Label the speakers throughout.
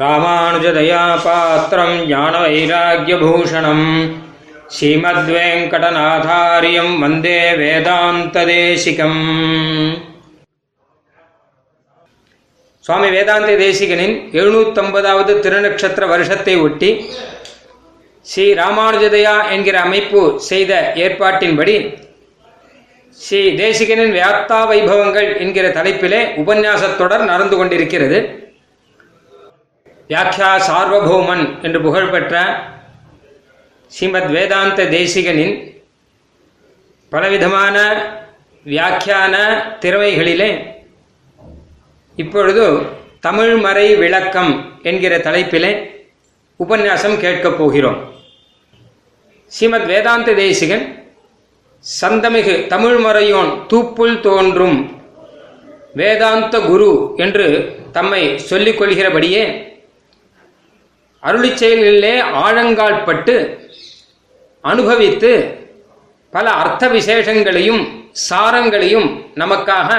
Speaker 1: ராமானுஜதயா பாத்திரம் ஞானவைராக்கியபூஷணம். ஸ்ரீமத்வேங்கடநாதாரியம் வந்தே வேதாந்ததேசிகம். சுவாமி வேதாந்த தேசிகனின் எழுநூத்தொன்பதாவது திருநட்சத்திர வருஷத்தை ஒட்டி ஸ்ரீ ராமானுஜதயா என்கிற அமைப்பு செய்த ஏற்பாட்டின்படி ஸ்ரீ தேசிகனின் வியாத்தா வைபவங்கள் என்கிற தலைப்பிலே உபன்யாசத்தொடர் நடந்து கொண்டிருக்கிறது. வியாக்கியா சார்வபௌமன் என்று புகழ்பெற்ற ஸ்ரீமத் வேதாந்த தேசிகனின் பலவிதமான வியாக்கியான திறமைகளிலே இப்பொழுது தமிழ்மறை விளக்கம் என்கிற தலைப்பிலே உபன்யாசம் கேட்கப் போகிறோம். ஸ்ரீமத் வேதாந்த தேசிகன் சந்தமிகு தமிழ்மறையோன் தூப்புள் தோன்றும் வேதாந்த குரு என்று தம்மை சொல்லிக் கொள்கிறபடியே அருளி செயல்களிலே ஆழங்கால் பட்டு அனுபவித்து பல அர்த்த விசேஷங்களையும் சாரங்களையும் நமக்காக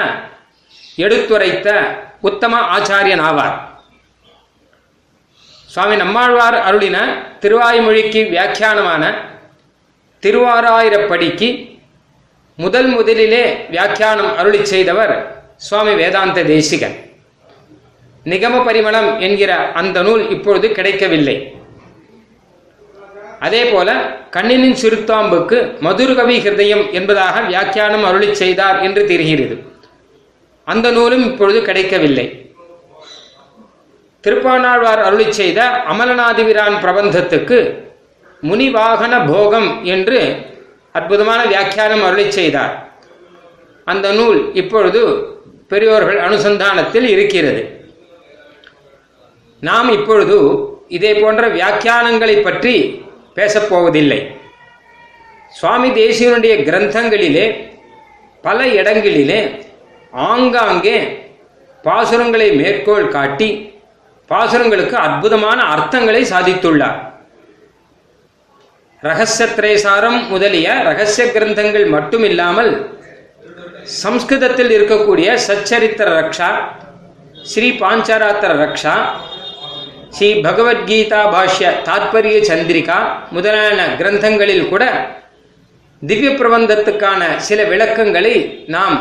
Speaker 1: எடுத்துரைத்த உத்தம ஆச்சாரியன் ஆவார் சுவாமி நம்மாழ்வார் அருளின திருவாய்மொழிக்கு வியாக்கியானமான திருவாராயிரப்படிக்கு முதல் முதலிலே வியாக்கியானம் அருளி செய்தவர் சுவாமி வேதாந்த தேசிகன். நிகம பரிமளம் என்கிற அந்த நூல் இப்பொழுது கிடைக்கவில்லை. அதே போல கண்ணினின் சிறுத்தாம்புக்கு மதுரகவி ஹிருதயம் என்பதாக வியாக்கியானம் அருளி செய்தார் என்று தெரிகிறது. அந்த நூலும் இப்பொழுது கிடைக்கவில்லை. திருப்பாணாழ்வார் அருளி செய்த அமலநாதிபிரான் பிரபந்தத்துக்கு முனிவாகன போகம் என்று அற்புதமான வியாக்கியானம் அருளி செய்தார். அந்த நூல் இப்பொழுது பெரியோர்கள் அனுசந்தானத்தில் இருக்கிறது. நாம் இப்பொழுது இதே போன்ற வியாக்கியானங்களை பற்றி பேசப்போவதில்லை சுவாமி தேசியனுடைய கிரந்தங்களிலே பல இடங்களிலே ஆங்காங்கே பாசுரங்களை மேற்கோள் காட்டி பாசுரங்களுக்கு அற்புதமான அர்த்தங்களை சாதித்துள்ளார். ரகசிய திரேசாரம் முதலிய ரகசிய கிரந்தங்கள் மட்டுமில்லாமல் சம்ஸ்கிருதத்தில் இருக்கக்கூடிய சச்சரித்திர ரக்ஷா ஸ்ரீ பாஞ்சராத்திர ரக்ஷா ஸ்ரீ பகவத்கீதா பாஷ்ய தாத்பரிய சந்திரிகா முதலான கிரந்தங்களில் கூட திவ்ய பிரபந்தத்துக்கான சில விளக்கங்களை நாம்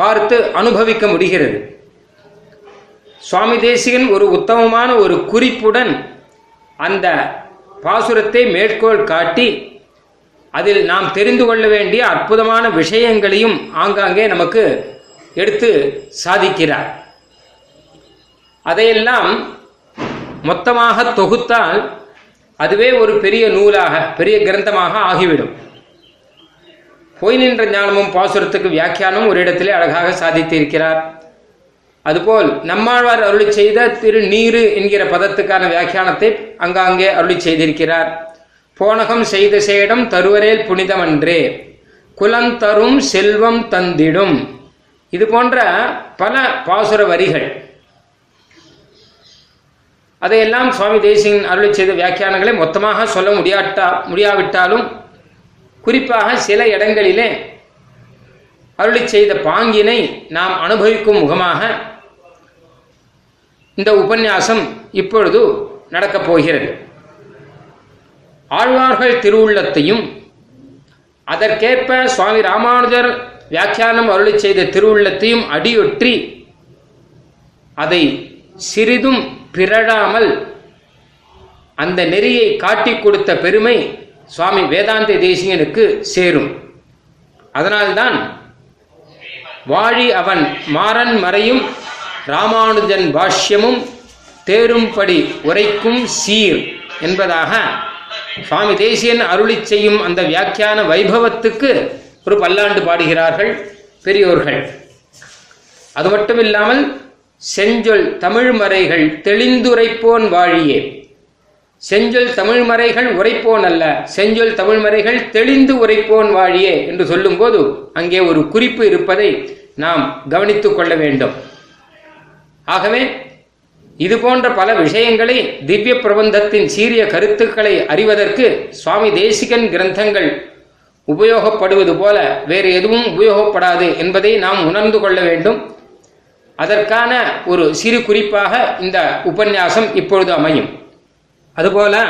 Speaker 1: பார்த்து அனுபவிக்க முடிகிறது. சுவாமி தேசிகன் ஒரு உத்தமமான ஒரு குறிப்புடன் அந்த பாசுரத்தை மேற்கோள் காட்டி அதில் நாம் தெரிந்து கொள்ள வேண்டிய அற்புதமான விஷயங்களையும் ஆங்காங்கே நமக்கு எடுத்து சாதிக்கிறார். அதையெல்லாம் மொத்தமாக தொகுத்தால் அதுவே ஒரு பெரிய நூலாக பெரிய கிரந்தமாக ஆகிவிடும். போய் நின்ற ஞானமும் பாசுரத்துக்கு வியாக்கியானம் ஒரு இடத்திலே அழகாக சாதித்திருக்கிறார். அதுபோல் நம்மாழ்வார் அருளி செய்த திரு நீரு என்கிற பதத்துக்கான வியாக்கியானத்தை அங்காங்கே அருளி செய்திருக்கிறார். போனகம் செய்த சேடம் தருவரேல் புனிதமன்றே குலந்தரும் செல்வம் தந்திடும். இது போன்ற பல பாசுர வரிகள் அதையெல்லாம் சுவாமி தேசிகன் அருளை செய்த வியாக்கியானங்களை மொத்தமாக சொல்ல முடியாட்டா முடியாவிட்டாலும் குறிப்பாக சில இடங்களிலே அருளி செய்த பாங்கினை நாம் அனுபவிக்கும் முகமாக இந்த உபன்யாசம் இப்பொழுது நடக்கப் போகிறது. ஆழ்வார்கள் திருவுள்ளத்தையும் அதற்கேற்ப சுவாமி ராமானுஜர் வியாக்கியானம் அருளி செய்த திருவுள்ளத்தையும் அடியொற்றி அதை சிறிதும் பிறழாமல் அந்த நெறியை காட்டிக் கொடுத்த பெருமை சுவாமி வேதாந்த தேசியனுக்கு சேரும். அதனால்தான் வாழி அவன் மாறன் மறையும் ராமானுஜன் பாஷ்யமும் தேரும்படி உரைக்கும் சீர் என்பதாக சுவாமி தேசியன் அருளி செய்யும் அந்த வியாக்கியான வைபவத்துக்கு ஒரு பல்லாண்டு பாடுகிறார்கள் பெரியோர்கள். அது மட்டும் இல்லாமல் செஞ்சொல் தமிழ்மறைகள் தெளிந்துரைப்போன் வாழியே. செஞ்சொல் தமிழ்மறைகள் உரைப்போன் அல்ல. செஞ்சொல் தமிழ்மறைகள் தெளிந்து உரைப்போன் வாழியே என்று சொல்லும்போது அங்கே ஒரு குறிப்பு இருப்பதை நாம் கவனித்துக் கொள்ள வேண்டும். ஆகவே இது போன்ற பல விஷயங்களை திவ்ய பிரபந்தத்தின் சீரிய கருத்துக்களை அறிவதற்கு சுவாமி தேசிகன் கிரந்தங்கள் உபயோகப்படுவது போல வேறு எதுவும் உபயோகப்படாது என்பதை நாம் உணர்ந்து கொள்ள வேண்டும். அதற்கான ஒரு சிறு குறிப்பாக இந்த உபன்யாசம் இப்பொழுது அமையும். அதுபோல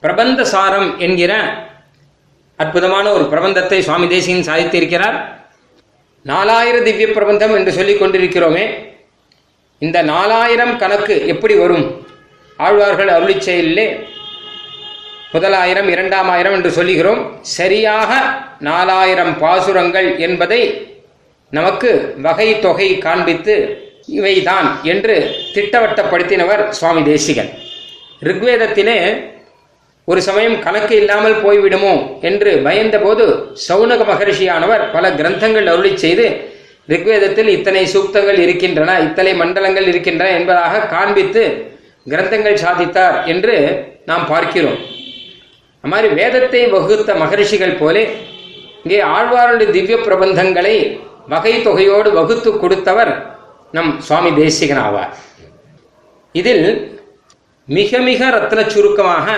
Speaker 1: பிரபந்த சாரம் என்கிற அற்புதமான ஒரு பிரபந்தத்தை சுவாமி தேசியன் சாதித்திருக்கிறார். நாலாயிரம் திவ்ய பிரபந்தம் என்று சொல்லிக் கொண்டிருக்கிறோமே. இந்த நாலாயிரம் கணக்கு எப்படி வரும்? ஆழ்வார்கள் அருளி செயலிலே முதலாயிரம் இரண்டாம் ஆயிரம் என்று சொல்லுகிறோம். சரியாக நாலாயிரம் பாசுரங்கள் என்பதை நமக்கு வகை தொகை காண்பித்து இவைதான் என்று திட்டவட்டப்படுத்தினவர் சுவாமி தேசிகன். ரிக்வேதத்திலே ஒரு சமயம் கணக்கு இல்லாமல் போய்விடுமோ என்று பயந்தபோது சௌனக மகர்ஷியானவர் பல கிரந்தங்கள் அருளி செய்து ரிக்வேதத்தில் இத்தனை சூக்தங்கள் இருக்கின்றன இத்தனை மண்டலங்கள் இருக்கின்றன என்பதாக காண்பித்து கிரந்தங்கள் சாதித்தார் என்று நாம் பார்க்கிறோம். அது மாதிரி வேதத்தை வகுத்த மகரிஷிகள் போலே இங்கே ஆழ்வாருடைய திவ்ய பிரபந்தங்களை வகை தொகையோடு வகுத்து கொடுத்தவர் நம் சுவாமி தேசிகன் ஆவார் இதில் மிக மிக ரத்ன சுருக்கமாக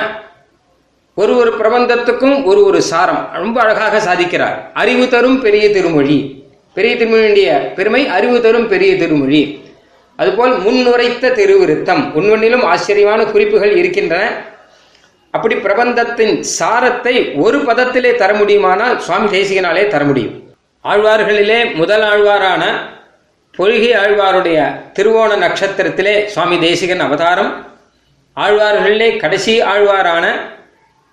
Speaker 1: ஒரு ஒரு பிரபந்தத்துக்கும் ஒரு ஒரு சாரம் ரொம்ப அழகாக சாதிக்கிறார். அறிவு தரும் பெரிய திருமொழி. பெரிய திருமொழியுடைய பெருமை அறிவு தரும் பெரிய திருமொழி. அதுபோல் முன்னுரைத்த திருவிருத்தம். உன்வண்ணிலும் ஆச்சரியமான குறிப்புகள் இருக்கின்றன. அப்படி பிரபந்தத்தின் சாரத்தை ஒரு பதத்திலே தர முடியுமானால் சுவாமி தேசிகனாலே தர முடியும். ஆழ்வார்களிலே முதல் ஆழ்வாரான பொழுகி ஆழ்வாருடைய திருவோண நட்சத்திரத்திலே சுவாமி தேசிகன் அவதாரம். ஆழ்வார்களிலே கடைசி ஆழ்வாரான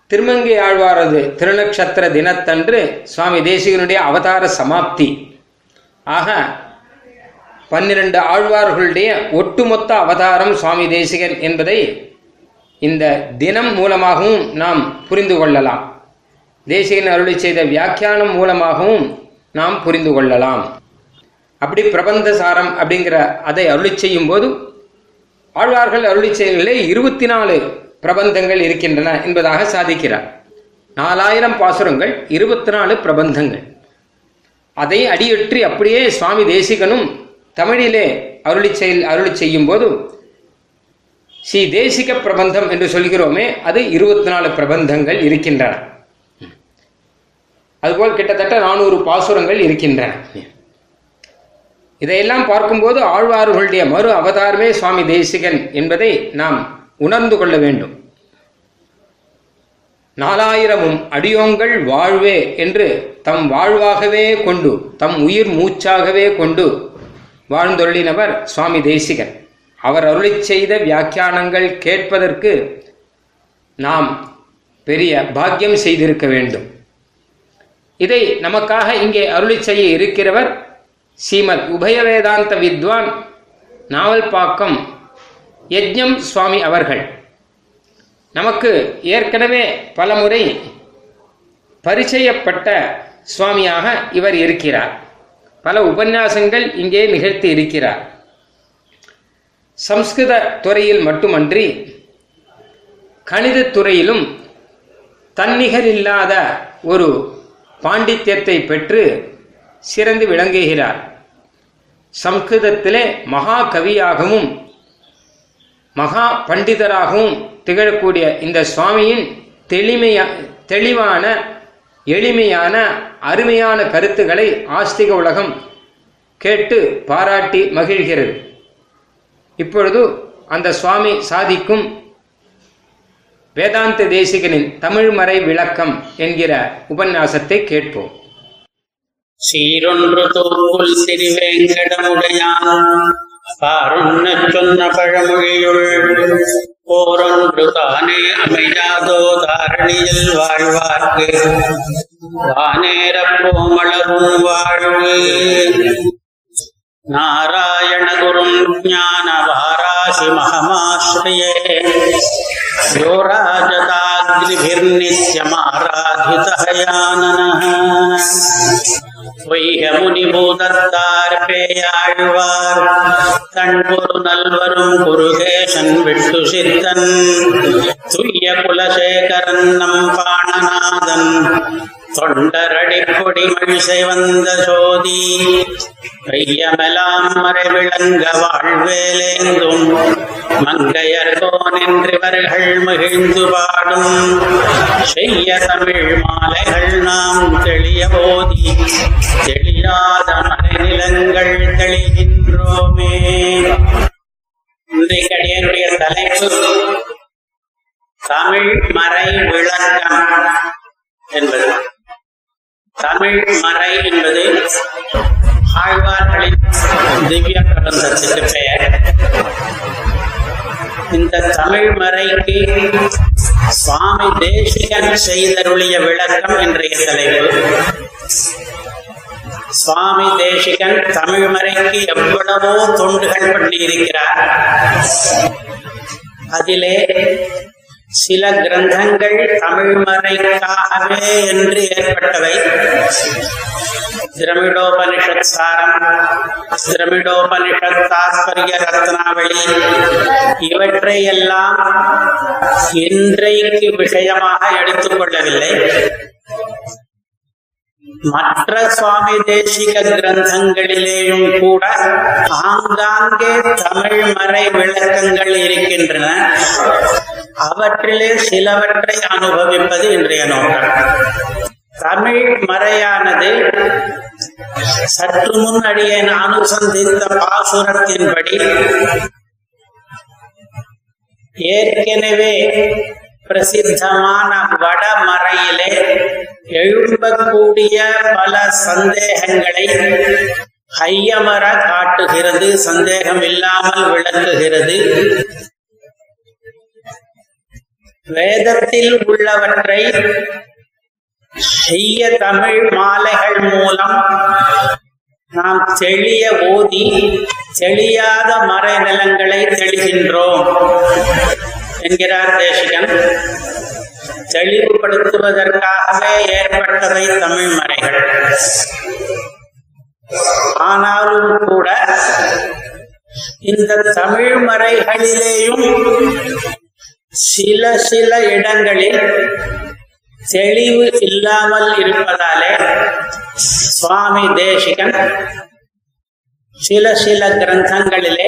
Speaker 1: திருமங்கை ஆழ்வாரது திருநக்ஷத்திர தினத்தன்று சுவாமி தேசிகனுடைய அவதார சமாப்தி. ஆக பன்னிரண்டு ஆழ்வார்களுடைய ஒட்டுமொத்த அவதாரம் சுவாமி தேசிகன் என்பதை இந்த தினம் மூலமாகவும் நாம் புரிந்து கொள்ளலாம். தேசிகன் அருளி செய்த வியாக்கியானம் மூலமாகவும் நாம் புரிந்து கொள்ளலாம். அப்படி பிரபந்த சாரம் அப்படிங்கிற அதை அருளி செய்யும் போது ஆழ்வார்கள் அருளி செயல்களே இருபத்தி நாலு பிரபந்தங்கள் இருக்கின்றன என்பதாக சாதிக்கிறார். நாலாயிரம் பாசுரங்கள் இருபத்தி நாலு பிரபந்தங்கள். அதை அடியொற்றி அப்படியே சுவாமி தேசிகனும் தமிழிலே அருளி செயல் அருளி செய்யும் போது ஸ்ரீ தேசிக பிரபந்தம் என்று சொல்கிறோமே அது இருபத்தி நாலு பிரபந்தங்கள் இருக்கின்றன. அதுபோல் கிட்டத்தட்ட நானூறு பாசுரங்கள் இருக்கின்றன. இதையெல்லாம் பார்க்கும்போது ஆழ்வார்களுடைய மறு அவதாரமே சுவாமி தேசிகன் என்பதை நாம் உணர்ந்து கொள்ள வேண்டும். நாலாயிரமும் அடியோங்கள் வாழ்வே என்று தம் வாழ்வாகவே கொண்டு தம் உயிர் மூச்சாகவே கொண்டு வாழ்ந்தொள்ளினவர் சுவாமி தேசிகன். அவர் அருளி செய்த வியாக்கியானங்கள் கேட்பதற்கு நாம் பெரிய பாக்கியம் செய்திருக்க வேண்டும். இதை நமக்காக இங்கே அருளி செய்ய இருக்கிறவர் ஸ்ரீமத் உபய வேதாந்த வித்வான் நாவல்பாக்கம் யஜ்ஞம் சுவாமி அவர்கள். நமக்கு ஏற்கனவே பலமுறை பரிச்சயப்பட்ட சுவாமியாக இவர் இருக்கிறார். பல உபன்யாசங்கள் இங்கே நிகழ்த்தி இருக்கிறார். சம்ஸ்கிருத துறையில் மட்டுமன்றி கணிதத்துறையிலும் தன்னிகரில்லாத ஒரு பாண்டித்யத்தை பெற்று சிறந்து விளங்குகிறார். சம்ஸ்கிருதத்திலே மகா கவியாகவும் மகா பண்டிதராகவும் திகழக்கூடிய இந்த சுவாமியின் தெளிமையா தெளிவான எளிமையான அருமையான கருத்துக்களை ஆஸ்திக உலகம் கேட்டு பாராட்டி மகிழ்கிறது. இப்பொழுது அந்த சுவாமி சாதிக்கும் வேதாந்த தேசிகனின் தமிழ்மறை விளக்கம் என்கிற உபன்யாசத்தை கேட்போம்.
Speaker 2: சீரொன்று தோல் திருவேங்கடமுடையான் சொன்ன பழமொழியுள் போரொன்று தானே அமையாதோ தாரணியில் வாழ்வார்க்கு. வானேரப்போ மலரும் வாழ்வு. नारायणगुरुं ज्ञानवाराशिमहमाश्रये यो राजदाग्निभिर्नित्यमाराधितः याननः വൈഹമുനിഭൂതത്താർപ്പേയാഴ്വാർ തൺപൊരു നൽവരും കുരുകേശൻ വിട്ടുഷിത്തൻ തുയ്യ കുലശേഖരൻ നം പാണനാഥൻ குலசேகரன் தொண்டரடி பொடி மழிசை வந்த சோதி கையமெலாம் மறைவிளங்க வாழ்வேலேந்தும் மங்கையர்கோ நின்றவர்கள் மகிழ்ந்து பாடும். செய்ய தமிழ் மாலைகள் நாம் தெளிய போதி தெளியாத மறைநிலங்கள் தெளிகின்றோமே. இன்றைக்கு அடியனுடைய தலைப்பு தமிழ் மறை விளக்கம் என்பது. தமிழ் மறை என்பது ஆழ்வார்களின் திவ்ய பிரபந்தத்துக்கு பெயர். இந்த தமிழ் மறைக்கு சுவாமி தேசிகன் செய்தருளிய விளக்கம் இன்றைய தலைப்பு. சுவாமி தேசிகன் தமிழ் மறைக்கு எவ்வளவோ தொண்டுகள் பண்ணியிருக்கிறார். அதிலே சில கிரந்தங்கள் தமிழ்மறைக்காகவே என்று ஏற்பட்டவை. திரமிடோபனிஷத் சாரம் திரமிடோபனிஷத் தாத்பரிய ரத்னாவளி இவற்றை எல்லாம் இன்றைக்கு விஷயமாக எடுத்துக்கொள்ளவில்லை மற்ற சுவாமி தேசிக கிரந்தங்களிலேயும் கூட ஆங்காங்கே தமிழ் மறை விளக்கங்கள் இருக்கின்றன. அவற்றிலே சிலவற்றை அனுபவிப்பது இன்றைய நோக்கம். தமிழ் மறையானது சற்று முன் அடியேன் அனுசந்தித்த பாசுரத்தின்படி ஏற்கனவே பிரசித்தமான வடமறையிலே எழும்பக்கூடிய பல சந்தேகங்களை ஐயமர காட்டுகிறது சந்தேகம் இல்லாமல் விளக்குகிறது. வேதத்தில் உள்ளவற்றை செய்ய தமிழ் மாலைகள் மூலம் நாம் தெளிய ஓதி தெளியாத மறைநிலங்களை தெளிகின்றோம். என்கிறார் தேசிகன். தெளிவுபடுத்துவதற்காகவே ஏற்பட்டவை தமிழ் மறைகள். ஆனாலும் கூட இந்த தமிழ் மறைகளிலேயும் சில சில இடங்களில் தெளிவு இல்லாமல் இருப்பதாலே சுவாமி தேசிகன் சில சில கிரந்தங்களிலே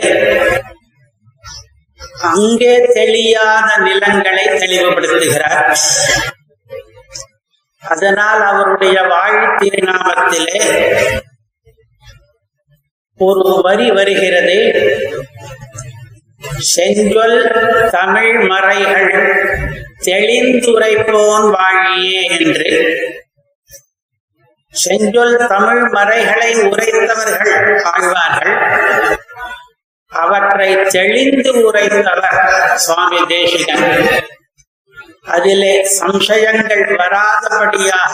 Speaker 2: அங்கே தெளியாத நிலங்களை தெளிவுபடுத்துகிறார். அதனால் அவருடைய வாழ் திருநாமத்திலே ஒரு வரி வருகிறது. செஞ்சொல் தமிழ் மறைகள் தெளிந்துரைப்போன் வாழியே என்று. செஞ்சொல் தமிழ் மறைகளை உரைத்தவர்கள் ஆழ்வார்கள். அவற்றை தெளிந்து உரைத்தவர் சுவாமி தேசிகன். அதிலே சம்சயங்கள் வராதபடியாக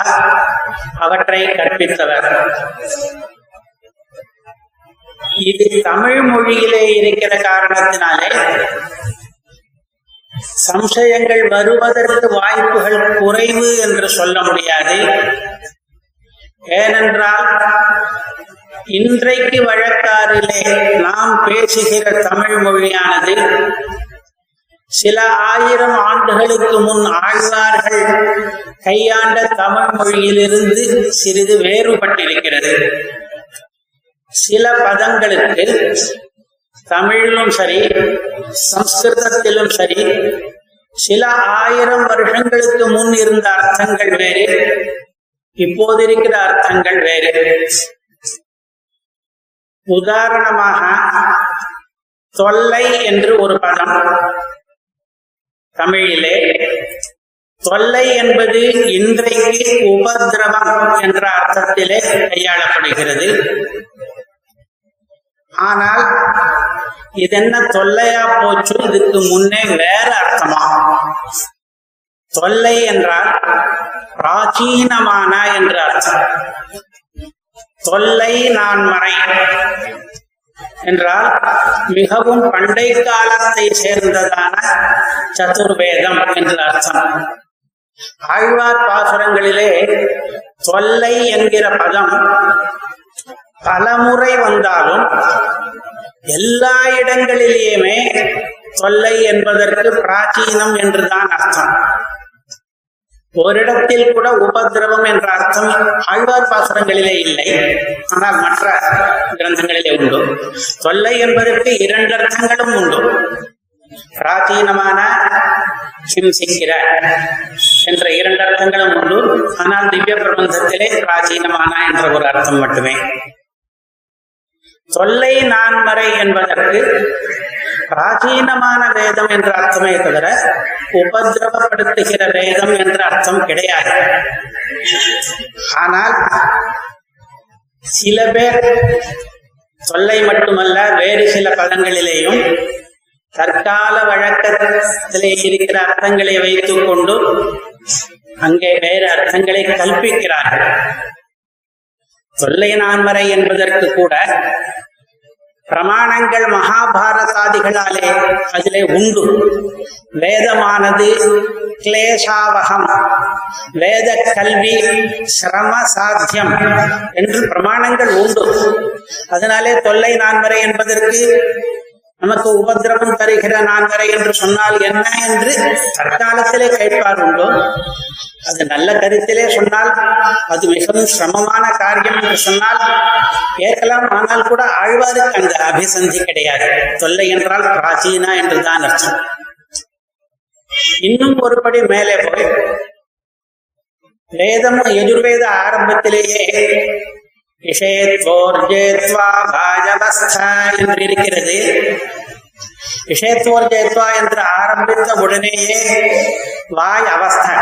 Speaker 2: அவற்றை கற்பித்தவர். இது தமிழ் மொழியிலே இருக்கிற காரணத்தினாலே சம்சயங்கள் வருவதற்கு வாய்ப்புகள் குறைவு என்று சொல்ல முடியாது. ஏனென்றால் இன்றைக்கு வழக்காறிலே நாம் பேசுகிற தமிழ் மொழியானது சில ஆயிரம் ஆண்டுகளுக்கு முன் ஆழ்வார்கள் கையாண்ட தமிழ் மொழியிலிருந்து சிறிது வேறுபட்டிருக்கிறது. சில பதங்களுக்கு தமிழிலும் சரி சம்ஸ்கிருதத்திலும் சரி சில ஆயிரம் வருஷங்களுக்கு முன் இருந்த அர்த்தங்கள் வேறு இப்போது இருக்கிற அர்த்தங்கள் வேறு. உதாரணமாக தொல்லை என்று ஒரு பதம். தமிழிலே தொல்லை என்பது இன்றைக்கு உபதிரவம் என்ற அர்த்தத்திலே கையாளப்படுகிறது. ஆனால் இதென்ன தொல்லையா போச்சு? இதுக்கு முன்னே வேற அர்த்தமா? தொல்லை என்றால் பிராச்சீனமான என்று அர்த்தம். தொல்லை நான் மறை என்றால் மிகவும் பண்டை காலத்தை சேர்ந்ததான சதுர்வேதம் என்று அர்த்தம். ஆழ்வார் பாசுரங்களிலே தொல்லை என்கிற பதம் பலமுறை வந்தாலும் எல்லா இடங்களிலேயுமே தொல்லை என்பதற்கு பிராச்சீனம் என்றுதான் அர்த்தம். ஓரிடத்தில் கூட உபதிரவம் என்ற அர்த்தம் ஆழ்வார் பாசனங்களிலே இல்லை. ஆனால் மற்ற கிரந்தங்களிலே உண்டு. தொல்லை என்பதற்கு இரண்டு அர்த்தங்களும் உண்டு. பிராச்சீனமான ஹிம்சிக்கிற என்ற இரண்டு அர்த்தங்களும் உண்டு. ஆனால் திவ்ய பிரபந்தத்திலே பிராச்சீனமான என்ற ஒரு அர்த்தம் மட்டுமே. தொல்லை நான்மறை என்பதற்கு பிராச்சீனமான வேதம் என்ற அர்த்தமே தவிர உபதிரவப்படுத்துகிற வேதம் என்ற அர்த்தம் கிடையாது. ஆனால் சில பேர் தொல்லை மட்டுமல்ல வேறு சில பதங்களிலேயும் தற்கால வழக்கத்திலே இருக்கிற அர்த்தங்களை வைத்துக் கொண்டு அங்கே வேறு அர்த்தங்களை கல்பிக்கிறார்கள் தொல்லை என்பதற்கு கூட பிரமாணங்கள் மகாபாரதாதிகளாலே அதிலே உண்டு. வேதமானது கிளேசாவகம் வேத கல்வி சிரம சாத்தியம் என்று பிரமாணங்கள் உண்டு. அதனாலே தொல்லை நான்மறை என்பதற்கு நமக்கு உபதிரவம் தருகிற நான்மறை என்று சொன்னால் என்ன என்று தற்காலத்திலே கேட்பார் உண்டோ அது நல்ல கருத்திலே சொன்னால் அது மிகவும் சிரமமான காரியம் என்று சொன்னால் கேட்கலாம். ஆனால் கூட ஆழ்வாருக்கு அந்த அபிசந்தி கிடையாது. தொல்லை என்றால் பிராச்சீனா என்றுதான் அர்த்தம். இன்னும் ஒருபடி மேலே போய் வேதம் எதிர்வேத ஆரம்பத்திலேயே விஷயத்வோர்ஜேத்வா பாஜவஸ்தா என்று இருக்கிறது. விஷயத்வோர்ஜேத்வா என்று ஆரம்பித்த உடனேயே வாய் அவஸ்தை.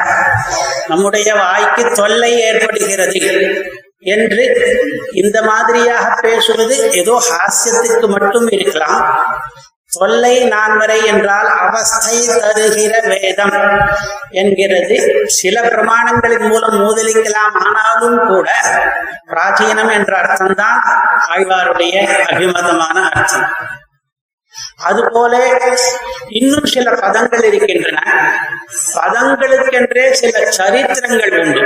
Speaker 2: நம்முடைய வாய்க்கு தொல்லை ஏற்படுகிறது என்று இந்த மாதிரியாக பேசுவது ஏதோ ஹாஸ்யத்துக்கு மட்டும் இருக்கலாம். தொல்லை நான்வரை என்றால் அவஸ்தை தருகிற வேதம் என்கிறது. சில பிரமாணங்களின் மூலம் மோதலிக்கலாம் ஆனாலும் கூட பிராச்சீனம் என்ற அர்த்தம்தான் ஆழ்வாருடைய அபிமதமான அர்த்தம். அதுபோல இன்னும் சில பதங்கள் இருக்கின்றன. பதங்களுக்கென்றே சில சரித்திரங்கள் உண்டு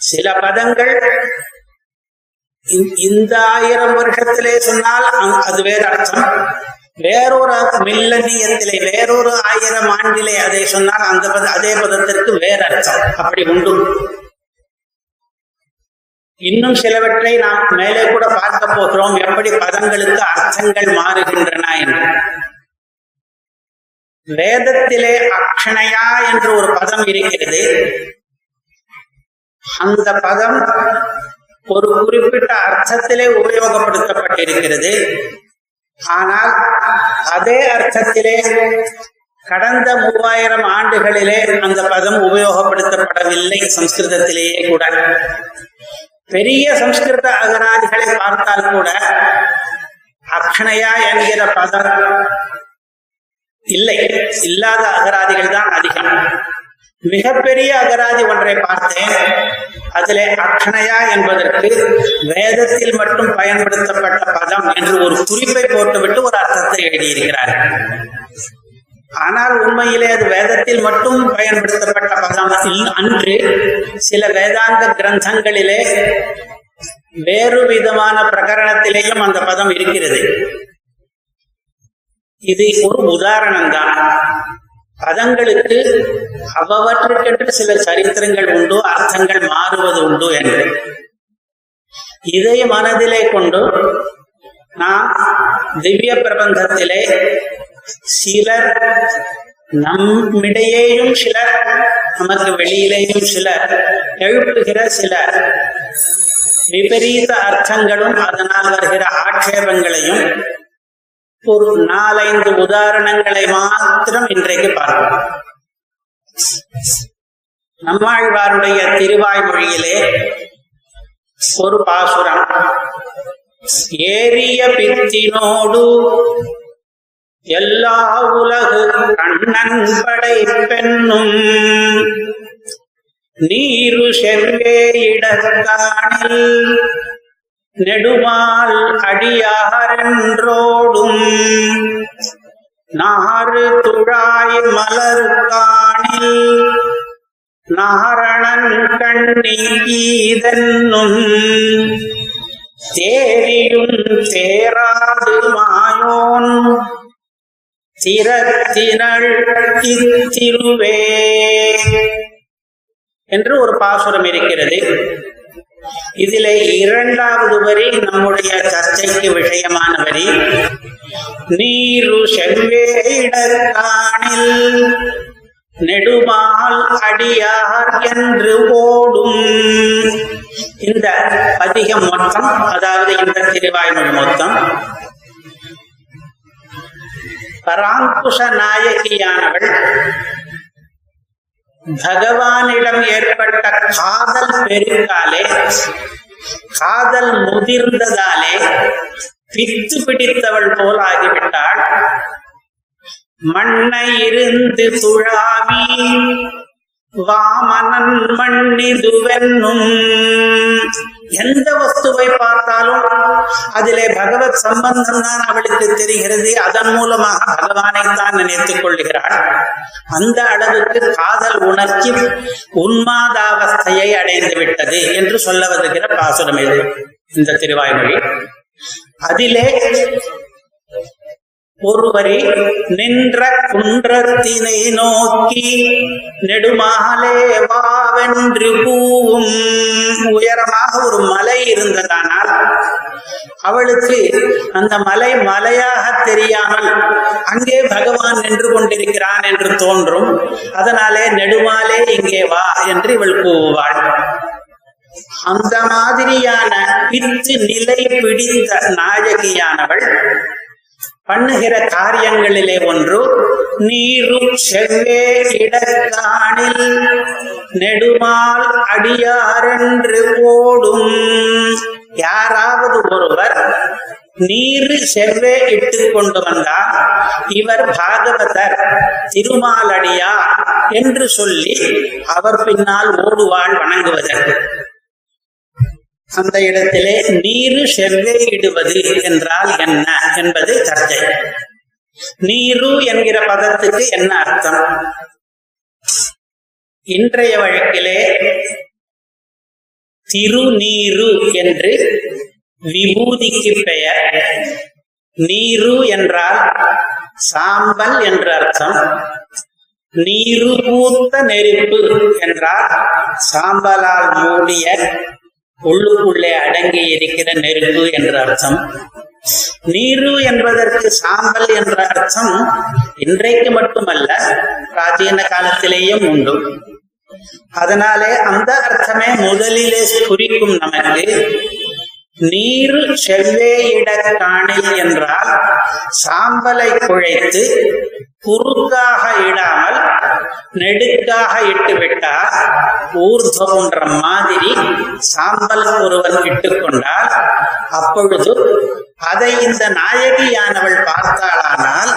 Speaker 2: சில பதங்கள் இந்த ஆயிரம் வருஷத்திலே சொன்னால் அது வேற அர்த்தம் வேறொரு மில்லனியத்திலே வேறொரு ஆயிரம் ஆண்டிலே அதை சொன்னால் அந்த பத அதே பதத்திற்கு வேற அர்த்தம். அப்படி உண்டு. இன்னும் சிலவற்றை நாம் மேலே கூட பார்க்க போகிறோம். எப்படி பதங்களுக்கு அர்த்தங்கள் மாறுகின்றன என்று. வேதத்திலே அக்ஷணையா என்று ஒரு பதம் இருக்கிறது. அந்த பதம் ஒரு குறிப்பிட்ட அர்த்தத்திலே உபயோகப்படுத்தப்பட்டிருக்கிறது. ஆனால் அதே அர்த்தத்திலே கடந்த மூவாயிரம் ஆண்டுகளிலே அந்த பதம் உபயோகப்படுத்தப்படவில்லை சம்ஸ்கிருதத்திலேயே கூட. பெரிய சம்ஸ்கிருத அகராதிகளை பார்த்தால் கூட அக்ஷணையா என்கிற பதம் இல்லை. இல்லாத அகராதிகள் தான் அதிகம். மிகப்பெரிய அகராதி ஒன்றை பார்த்தேன். அதிலே அக்ஷணையா என்பதற்கு வேதத்தில் மட்டும் பயன்படுத்தப்பட்ட பதம் என்று ஒரு குறிப்பை போட்டுவிட்டு ஒரு அர்த்தத்தை எழுதியிருக்கிறார்கள் ஆனால் உண்மையிலே அது வேதத்தில் மட்டும் பயன்படுத்தப்பட்ட பதம். அன்று சில வேதாந்த கிரந்தங்களிலே வேறு விதமான பிரகரணத்திலேயும் அந்த பதம் இருக்கிறது. இது ஒரு உதாரணம் தான் பதங்களுக்கு அவ்வவற்றுக்கென்று சில சரித்திரங்கள் உண்டு அர்த்தங்கள் மாறுவது உண்டு என்று. இதை மனதிலே கொண்டு நாம் திவ்ய பிரபந்தத்திலே சிலர் நம்மிடையேயும் சிலர் நமக்கு வெளியிலேயும் சிலர் எழுப்புகிற சில விபரீத அர்த்தங்களும் அதனால் வருகிற ஆட்சேபங்களையும் ஒரு நாலைந்து உதாரணங்களை மாத்திரம் இன்றைக்கு பார்ப்போம் நம்மாழ்வாருடைய திருவாய்மொழியிலே ஒரு பாசுரம் ஏரிய பித்தினோடு எல்லா உலகு கண்ணன் படை பெண்ணும். நீரு செவ்வே இடத்தானில் நெடுமால் அடியாரென்றோடும் நாறு துழாய் மலர் காணில் நாரணன் கண்ணீதன்னும் தேரியும் தேராது மாயோன் திறத்தினள் இத்திருவே என்று ஒரு பாசுரம் இருக்கிறது. இதிலே இரண்டாவது வரி நம்முடைய சர்ச்சைக்கு விஷயமான வரி நீரு செவ்வேடற்காணில் நெடுமால் அடியார் என்று ஓடும். இந்த பதிகம் மொத்தம் அதாவது இந்த திருவாய்மொழி மொத்தம் பராங்குஷ நாயகியானவள் பகவானிடம் ஏற்பட்ட காதல் பெருந்தாலே காதல் முதிர்ந்ததாலே பித்து பிடித்தவள் போல் ஆகிவிட்டாள். மண்ணை இருந்து துழாவி வாமனன் மண்ணிதுவென்னும் எந்த வஸ்துவை பார்த்தாலும் அதிலே பகவத் சம்பந்தம் தான் அவளுக்கு தெரிகிறது. அதன் மூலமாக பகவானை தான் நினைத்துக் கொள்கிறாள். அந்த அளவுக்கு காதல் உணர்ச்சி உன்மாதாவஸ்தையை அடைந்து விட்டது என்று சொல்ல வருகிற பாசுரம் இது இந்த திருவாய்மொழி. அதிலே ஒருவரி நின்ற குன்றத்தினை நோக்கி நெடுமாலே வாவென்று பூவும். உயரமாக ஒரு மலை இருந்ததானால் அவளுக்கு அந்த மலை மலையாக தெரியாமல் அங்கே பகவான் நின்று கொண்டிருக்கிறான் என்று தோன்றும். அதனாலே நெடுமாலே இங்கே வா என்று இவள் கூவாள் அந்த மாதிரியான பித்து நிலை பிடித்த நாயகியானவள் பண்ணுகிற காரியங்களிலே ஒன்று நீரு செவ்வே இடத்தானில் நெடுமால் அடியாரென்று ஓடும் யாராவது ஒருவர் நீரு செவ்வே இட்டு கொண்டு வந்தால் இவர் பாகவதர் திருமாலடியார் என்று சொல்லி அவர் பின்னால் ஓடுவாள் வணங்குவதற்கு. அந்த இடத்திலே நீரு செவ்வே இடுவது என்றால் என்ன என்பது சர்ச்சை நீரு என்கிற பதத்துக்கு என்ன அர்த்தம்? இன்றைய வழக்கிலே திருநீரு என்று விபூதிக்கு பெயர். நீரு என்றால் சாம்பல் என்று அர்த்தம். நீரு பூத்த நெருப்பு என்றால் சாம்பலால் மூடிய உள்ளுக்குள்ளே அடங்கி இருக்கிற நெருப்பு என்ற அர்த்தம். நீரு என்பதற்கு சாம்பல் என்ற அர்த்தம் இன்றைக்கு மட்டுமல்ல பிராச்சீன காலத்திலேயும் உண்டு. அதனாலே அந்த அர்த்தமே முதலிலே குறிக்கும் நமக்கு நீர் செவ்வே இட என்றால் சாம்பலை குழைத்து குறுக்காக இடாமல் நெடுக்காக இட்டுவிட்டால் ஊர்துவன்ற மாதிரி சாம்பல் ஒருவன் இட்டுக்கொண்டால் அப்பொழுது அதை இந்த நாயகியானவள் பார்த்தாளானால்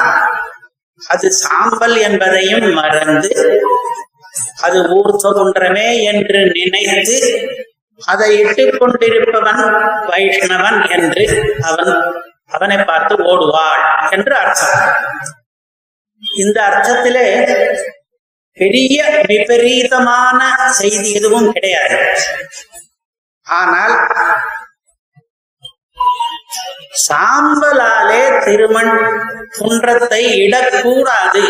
Speaker 2: அது சாம்பல் என்பதையும் மறந்து அது ஊர்துவன்றமே என்று நினைத்து அதை இட்டுக் கொண்டிருப்பவன் வைஷ்ணவன் என்று அவன் அவனை பார்த்து ஓடுவாள் என்று அர்த்தம். இந்த அர்த்தத்திலே பெரிய விபரீதமான செய்தி எதுவும் கிடையாது. ஆனால் சாம்பலாலே திருமண் குன்றத்தை இடக்கூடாது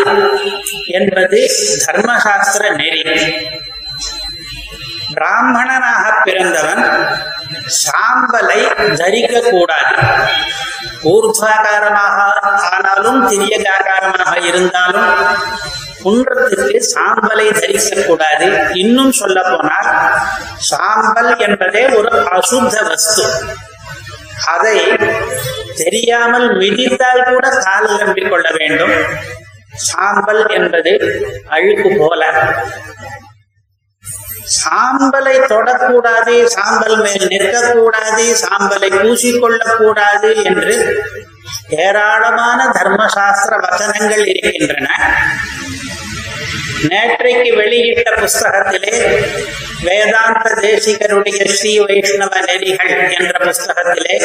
Speaker 2: என்பது தர்மசாஸ்திர நெறி. பிராமணனாக பிறந்தவன் சாம்பலை தரிக்க கூடாது ஊர்துவாகாரமாக ஆனாலும் திரியகாரமாக இருந்தாலும் குன்றத்துக்கு சாம்பலை தரிக்கக்கூடாது. இன்னும் சொல்ல போனால் சாம்பல் என்பதே ஒரு அசுத்த வஸ்து. அதை தெரியாமல் மிதித்தால் கூட கால் நம்பிக் கொள்ள வேண்டும். சாம்பல் என்பது அழுக்கு போல. சாம்பலை தொடக்கூடாது சாம்பல் மேல் நிற்கக்கூடாது சாம்பலை பூசிக்கொள்ளக்கூடாது என்று ஏராளமான தர்மசாஸ்திர வசனங்கள் இருக்கின்றன. நேற்றைக்கு வெளியிட்ட புஸ்தகத்திலே வேதாந்த தேசிகருடைய ஸ்ரீ வைஷ்ணவ நெறிகள் என்ற புஸ்தகத்திலே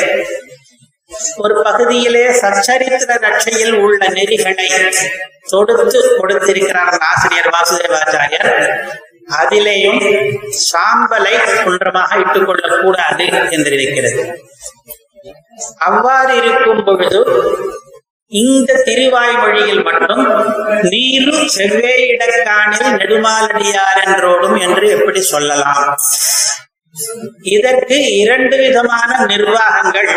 Speaker 2: ஒரு பகுதியிலே சச்சரித்திர ரட்சையில் உள்ள நெறிகளை தொடுத்து கொடுத்திருக்கிறார் ஆசிரியர் வாசுதேவாச்சாரியர். அதிலேயும் சாம்பலை குன்றமாக இட்டுக் கொள்ளக்கூடாது என்றிருக்கிறது அவ்வாறு இருக்கும் பொழுது இந்த திருவாய்மொழியில் மட்டும் செவ்வே செவ்வேயிடக்காணில் நெடுமாலடியார் என்றோடும் என்று எப்படி சொல்லலாம்? இதற்கு இரண்டு விதமான நிர்வாகங்கள்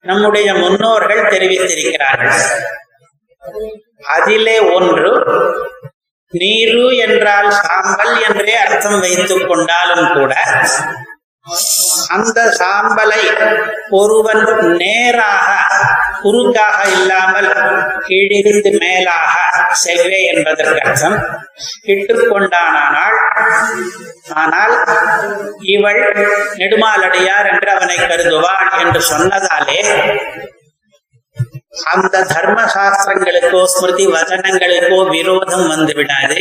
Speaker 2: நம்முடைய முன்னோர்கள் தெரிவித்திருக்கிறார்கள். அதிலே ஒன்று நீரு என்றால் சாம்பல் என்றே அர்த்தம் வைத்துக் கொண்டாலும் கூட அந்த சாம்பலை ஒருவன் நேராக குறுக்காக இல்லாமல் கீழிருந்து மேலாக செவ்வே என்பதற்கு அர்த்தம். இட்டுக்கொண்டானால் ஆனால் இவள் நெடுமாலடியார் என்று அவனை கருதுவாள் என்று சொன்னதாலே அந்த தர்ம சாஸ்திரங்களுக்கோ ஸ்மிருதி வசனங்களுக்கோ விரோதம் வந்து விடாது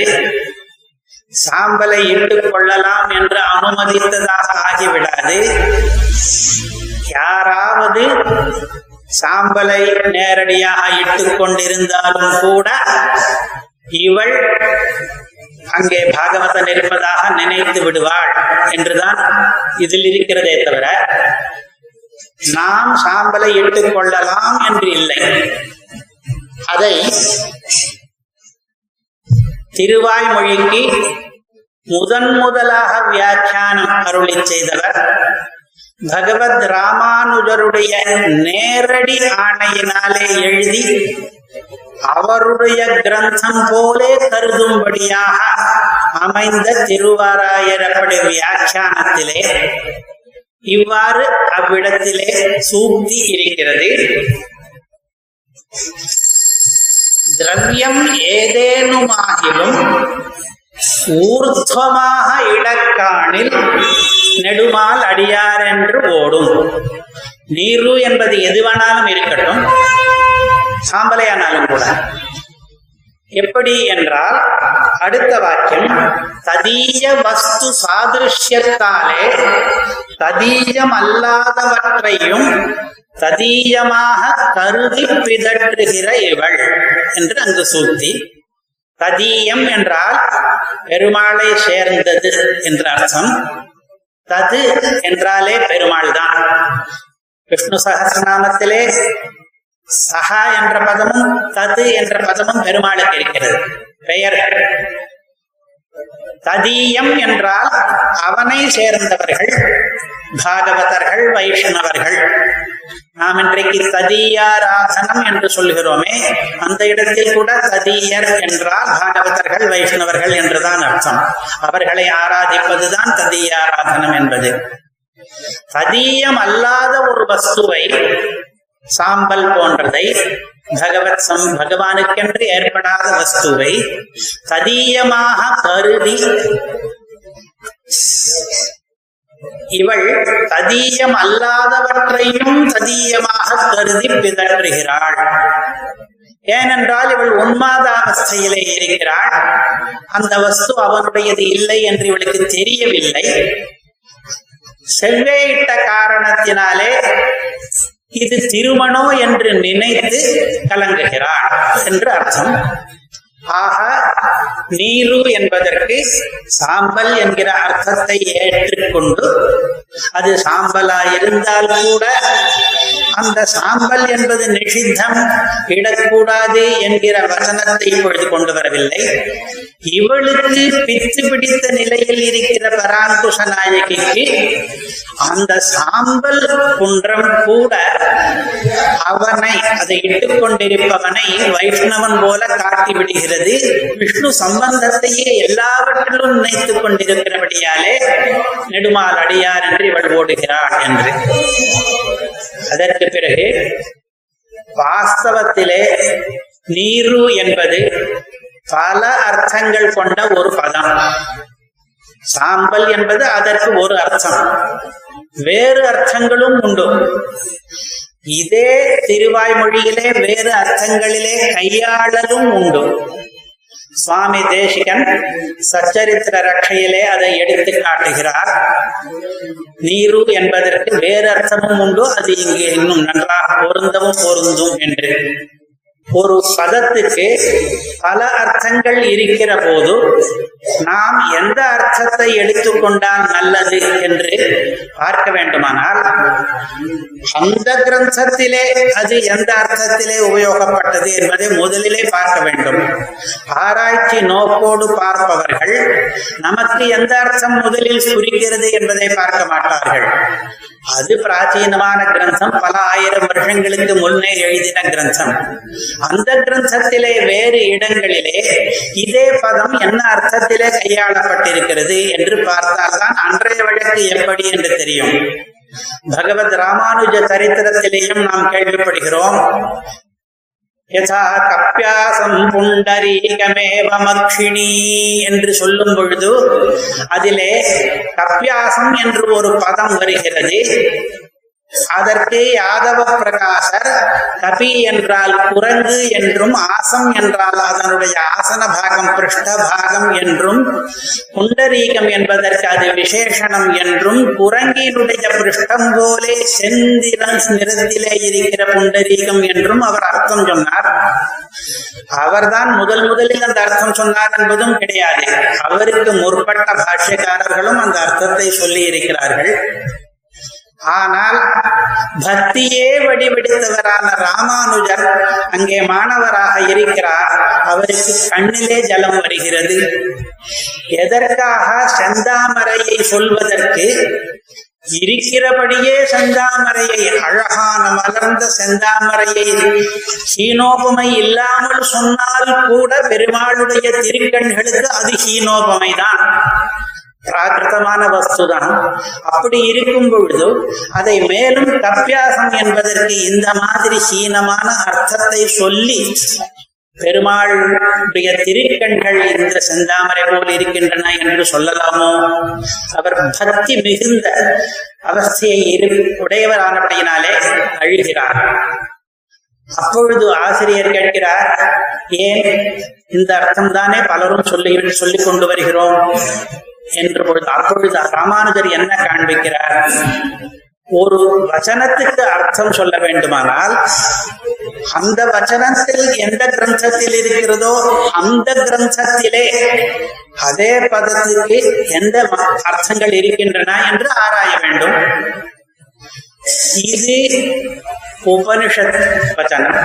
Speaker 2: சாம்பலை இட்டுக் கொள்ளலாம் என்று அனுமதித்ததாக ஆகிவிடாது. யாராவது சாம்பலை நேரடியாக இட்டுக் கொண்டிருந்தாலும் கூட இவள் அங்கே பாகவதன் இருப்பதாக நினைத்து விடுவாள் என்றுதான் இதில் இருக்கிறதே தவிர நாம் சாம்பலை இட்டுக் கொள்ளலாம் என்று இல்லை. அதை திருவாய்மொழிக்கு முதன் முதலாக வியாக்கியானம் அருளி செய்தவர் பகவத் ராமானுஜருடைய நேரடி ஆணையினாலே எழுதி அவருடைய கிரந்தம் போலே கருதும்படியாக அமைந்த திருவாராயரப்படி வியாக்கியானத்திலே இவ்வாறு அவ்விடத்திலே சூக்தி இருக்கிறது. திரவியம் ஏதேனுமாகிலும் ஊர்துவமாக இடக்காணில் நெடுமால் அடியார் என்று ஓடும். நீரு என்பது எதுவானாலும் இருக்கட்டும். சாம்பலையானாலும் கூட. எப்படி என்றால் அடுத்த வாக்கியம் ததீய வஸ்து சாதிருஷ்யத்தாலே ததீயம் அல்லாதவற்றையும் ததீயமாக கருதி பிதற்றுகிற இவள் என்று அங்கு சூழ்த்தி ததீயம் என்றால் பெருமாளை சேர்ந்தது என்ற அர்த்தம். தது என்றாலே பெருமாள் தான் விஷ்ணு சகசிரநாமத்திலே சஹா என்ற பதமும் தது என்ற பதமும் பெருமாளுக்கு இருக்கிறது. பெயர். ததீயம் என்றால் அவனை சேர்ந்தவர்கள் பாகவதர்கள் வைஷ்ணவர்கள். நாம் இன்றைக்கு ததீயாராதனம் என்று சொல்கிறோமே அந்த இடத்தில் கூட ததீயர் என்றால் பாகவதர்கள் வைஷ்ணவர்கள் என்றுதான் அர்த்தம். அவர்களை ஆராதிப்பதுதான் ததீயாராதனம் என்பது. ததீயம் அல்லாத ஒரு வஸ்துவை சாம்பல் போன்றதை பகவத் சம் பகவானுக்கென்று ஏற்படாத வஸ்துவை ததீயமாக கருதி இவள் ததீயம் அல்லாதவற்றையும் ததீயமாக கருதி பிதற்றுகிறாள். ஏனென்றால் இவள் உன்மாதாவஸ்தையிலே இருக்கிறாள். அந்த வஸ்து அவனுடையது இல்லை என்று இவளுக்கு தெரியவில்லை. செவ்வேயிட்ட காரணத்தினாலே இது திருமணம் என்று நினைத்து கலங்குகிறார் என்று அர்த்தம். ஆக நீரு என்பதற்கு சாம்பல் என்கிற அர்த்தத்தை ஏற்றுக்கொண்டு அது சாம்பலா இருந்தால் கூட அந்த சாம்பல் என்பது நிஷித்தம் இடக்கூடாது என்கிற வசனத்தை இப்பொழுது கொண்டு வரவில்லை. இவளுக்கு பித்து பிடித்த நிலையில் இருக்கிற பராங்குஷ நாயகிக்கு அந்த சாம்பல் குன்றம் கூட அவனை அதை இட்டுக்கொண்டிருப்பவனை வைஷ்ணவன் போல காட்டி விடுகிறது விஷ்ணு சம்பந்தத்தையே எல்லாவற்றிலும் நினைத்துக் கொண்டிருக்கிறபடியாலே நெடுமால் அடியார் என்று இவள் ஓடுகிறாள் என்று. அதற்கு பிறகு வாஸ்தவத்திலே நீரு என்பது பல அர்த்தங்கள் கொண்ட ஒரு பதம். சாம்பல் என்பது அதற்கு ஒரு அர்த்தம். வேறு அர்த்தங்களும் உண்டு. இதே திருவாய்மொழியிலே வேறு அர்த்தங்களிலே கையாளலும் உண்டு. சுவாமி தேசிகன் சச்சரித்திர ரட்சையிலே அதை எடுத்து காட்டுகிறார். நீரு என்பதற்கு வேறு அர்த்தமும் உண்டு அது இங்கே இன்னும் நன்றாக பொருந்தவும் பொருந்தும் என்று. ஒரு பதத்துக்கு பல அர்த்தங்கள் இருக்கிற போது நாம் எந்த அர்த்தத்தை எடுத்துக்கொண்டால் நல்லது என்று பார்க்க வேண்டுமானால் அந்த கிரந்தத்திலே அது எந்த அர்த்தத்திலே உபயோகப்பட்டது என்பதை முதலிலே பார்க்க வேண்டும். ஆராய்ச்சி நோக்கோடு பார்ப்பவர்கள் நமக்கு எந்த அர்த்தம் முதலில் புரிகிறது என்பதை பார்க்க மாட்டார்கள். அது பிராச்சீனமான கிரந்தம் பல ஆயிரம் வருஷங்களுக்கு முன்னே எழுதின கிரந்தம். அந்த கிரந்தத்திலே வேறு இடங்களிலே இதே பதம் என்ன அர்த்தத்திலே கையாளப்பட்டிருக்கிறது என்று பார்த்தால்தான் அன்றைய வழக்கு எப்படி என்று தெரியும். பகவத் ராமானுஜ சரித்திரத்திலேயும் நாம் கேள்விப்படுகிறோம். யதா கப்பியாசம் புண்டரீகமேவ மக்ஷிணி என்று சொல்லும் பொழுது அதிலே கப்பியாசம் என்று ஒரு பதம் வருகிறது. அதற்கு யாதவ பிரகாசர் கபி என்றால் குரங்கு என்றும் ஆசம் என்றால் அதனுடைய ஆசன பாகம் பிருஷ்ட பாகம் என்றும் புண்டரீகம் என்பதற்கு அது விசேஷணம் என்றும் குரங்கினுடைய பிருஷ்டம் போலே செந்திரன் நிறத்திலே இருக்கிற புண்டரீகம் என்றும் அவர் அர்த்தம் சொன்னார். அவர்தான் முதல் முதலில் அந்த அர்த்தம் சொன்னார் என்பதும் கிடையாது. அவருக்கு முற்பட்ட பாஷ்யக்காரர்களும் அந்த அர்த்தத்தை சொல்லி இருக்கிறார்கள். ஆனால் பக்தியே வடிவெடுத்தவரான ராமானுஜர் அங்கே மாணவராக இருக்கிறார். அவருக்கு கண்ணிலே ஜலம் வருகிறது. எதற்காக செந்தாமரையை சொல்வதற்கு? இருக்கிறபடியே செந்தாமரையை அழகான மலர்ந்த செந்தாமரையை ஹீனோபமை இல்லாமல் சொன்னால் கூட பெருமாளுடைய திருக்கண்களுக்கு அது ஹீனோபமை தான் பிராகிருதமான வஸ்துதான். அப்படி இருக்கும் பொழுது அதை மேலும் கப்பியாசம் என்பதற்கு இந்த மாதிரி சீனமான அர்த்தத்தை சொல்லி பெருமாளுடைய திருக்கண்கள் இந்த செந்தாமரை போல் இருக்கின்றன என்று சொல்லலாமோ? அவர் பக்தி மிகுந்த அவஸ்தையை இரு உடையவரானபடியினாலே அழுகிறார். அப்பொழுது ஆசிரியர் கேட்கிறார் ஏன்? இந்த அர்த்தம் தானே பலரும் சொல்லி சொல்லிக் கொண்டு வருகிறோம். என்ற பொழுது அப்பொழுது ராமானுஜர் என்ன காண்பிக்கிறார்? ஒரு வச்சனத்துக்கு அர்த்தம் சொல்ல வேண்டுமானால் அந்த வச்சனத்தில் எந்த கிரந்தத்தில் இருக்கிறதோ அந்த கிரந்தத்திலே அதே பதத்துக்கு எந்த அர்த்தங்கள் இருக்கின்றன என்று ஆராய வேண்டும். இது உபனிஷத் வச்சனம்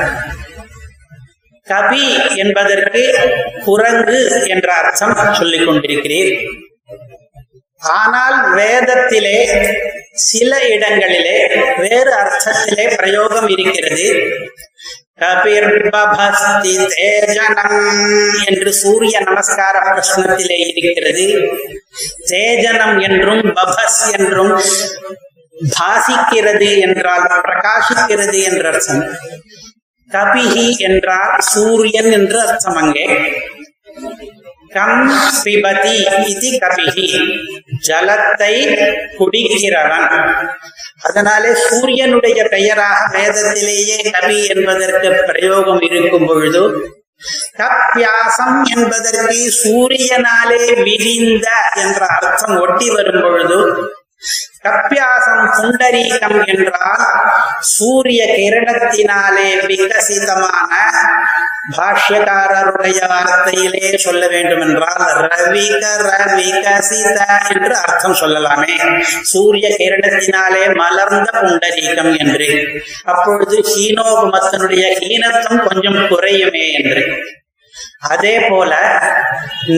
Speaker 2: கபி என்பதற்கு குரங்கு என்ற அர்த்தம் சொல்லிக் கொண்டிருக்கிறேன் ஆனால் வேதத்திலே சில இடங்களிலே வேறு அர்த்தத்திலே பிரயோகம் இருக்கிறது. கபிர்பபஸ்தி தேஜனம் என்று சூரிய நமஸ்கார பிரश्னத்திலே இருக்கிறது. தேஜனம் என்றும் பபஸ் என்றும் பாசிக்கிறது என்றால் பிரகாசிக்கிறது என்ற அர்த்தம். கபிஹி என்றால் சூரியன் என்று அர்த்தம் அங்கே. கம் பிபதி இது கபிகி. ஜலத்தை குடிக்கிறவன். அதனாலே சூரியனுடைய பெயராக வேதத்திலேயே கவி என்பதற்கு பிரயோகம் இருக்கும் பொழுது கப்பியாசம் என்பதற்கு சூரியனாலே விரிந்த என்ற அர்த்தம் ஒட்டி வரும் பொழுது கப்பியாசம் புண்டரீகம் என்றால் சூரிய கிரணத்தினாலே விகசிதமான பாஷ்யக்காரருடைய வார்த்தையிலே சொல்ல வேண்டும் என்றால் ரவிக விகசித என்று அர்த்தம் சொல்லலாமே. சூரிய கிரணத்தினாலே மலர்ந்த புண்டரீகம் என்று. அப்பொழுது ஹீனோபமத்தனுடைய ஹீனத்தம் கொஞ்சம் குறையுமே என்று. அதே போல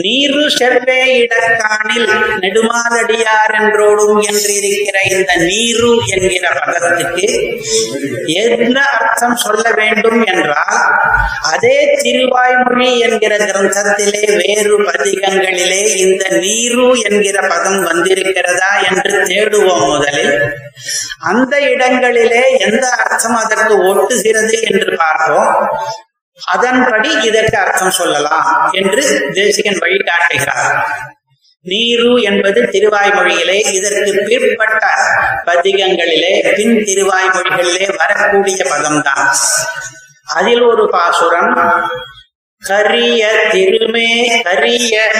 Speaker 2: நீரு செவ்வே இடக்காணில் நெடுமாதடியார் என்றோடும் என்றிருக்கிற இந்த நீரு என்கிற பதத்துக்கு எந்த அர்த்தம் சொல்ல வேண்டும் என்றால் அதே திருவாய்மொழி என்கிற கிரந்தத்திலே வேறு பதிகங்களிலே இந்த நீரு என்கிற பதம் வந்திருக்கிறதா என்று தேடுவோம் முதலில். அந்த இடங்களிலே எந்த அர்த்தம் அதற்கு ஒட்டுகிறது என்று பார்ப்போம். அதன்படி இதற்கு அர்த்தம் சொல்லலாம் என்று தேசிகன் வழிகாட்டுகிறார் நீரு என்பது திருவாய்மொழியிலே இதற்கு பிற்பட்ட பதிகங்களிலே பின் திருவாய்மொழிகளிலே வரக்கூடிய பதம்தான். அதில் ஒரு பாசுரம் கரிய திருமே கரிய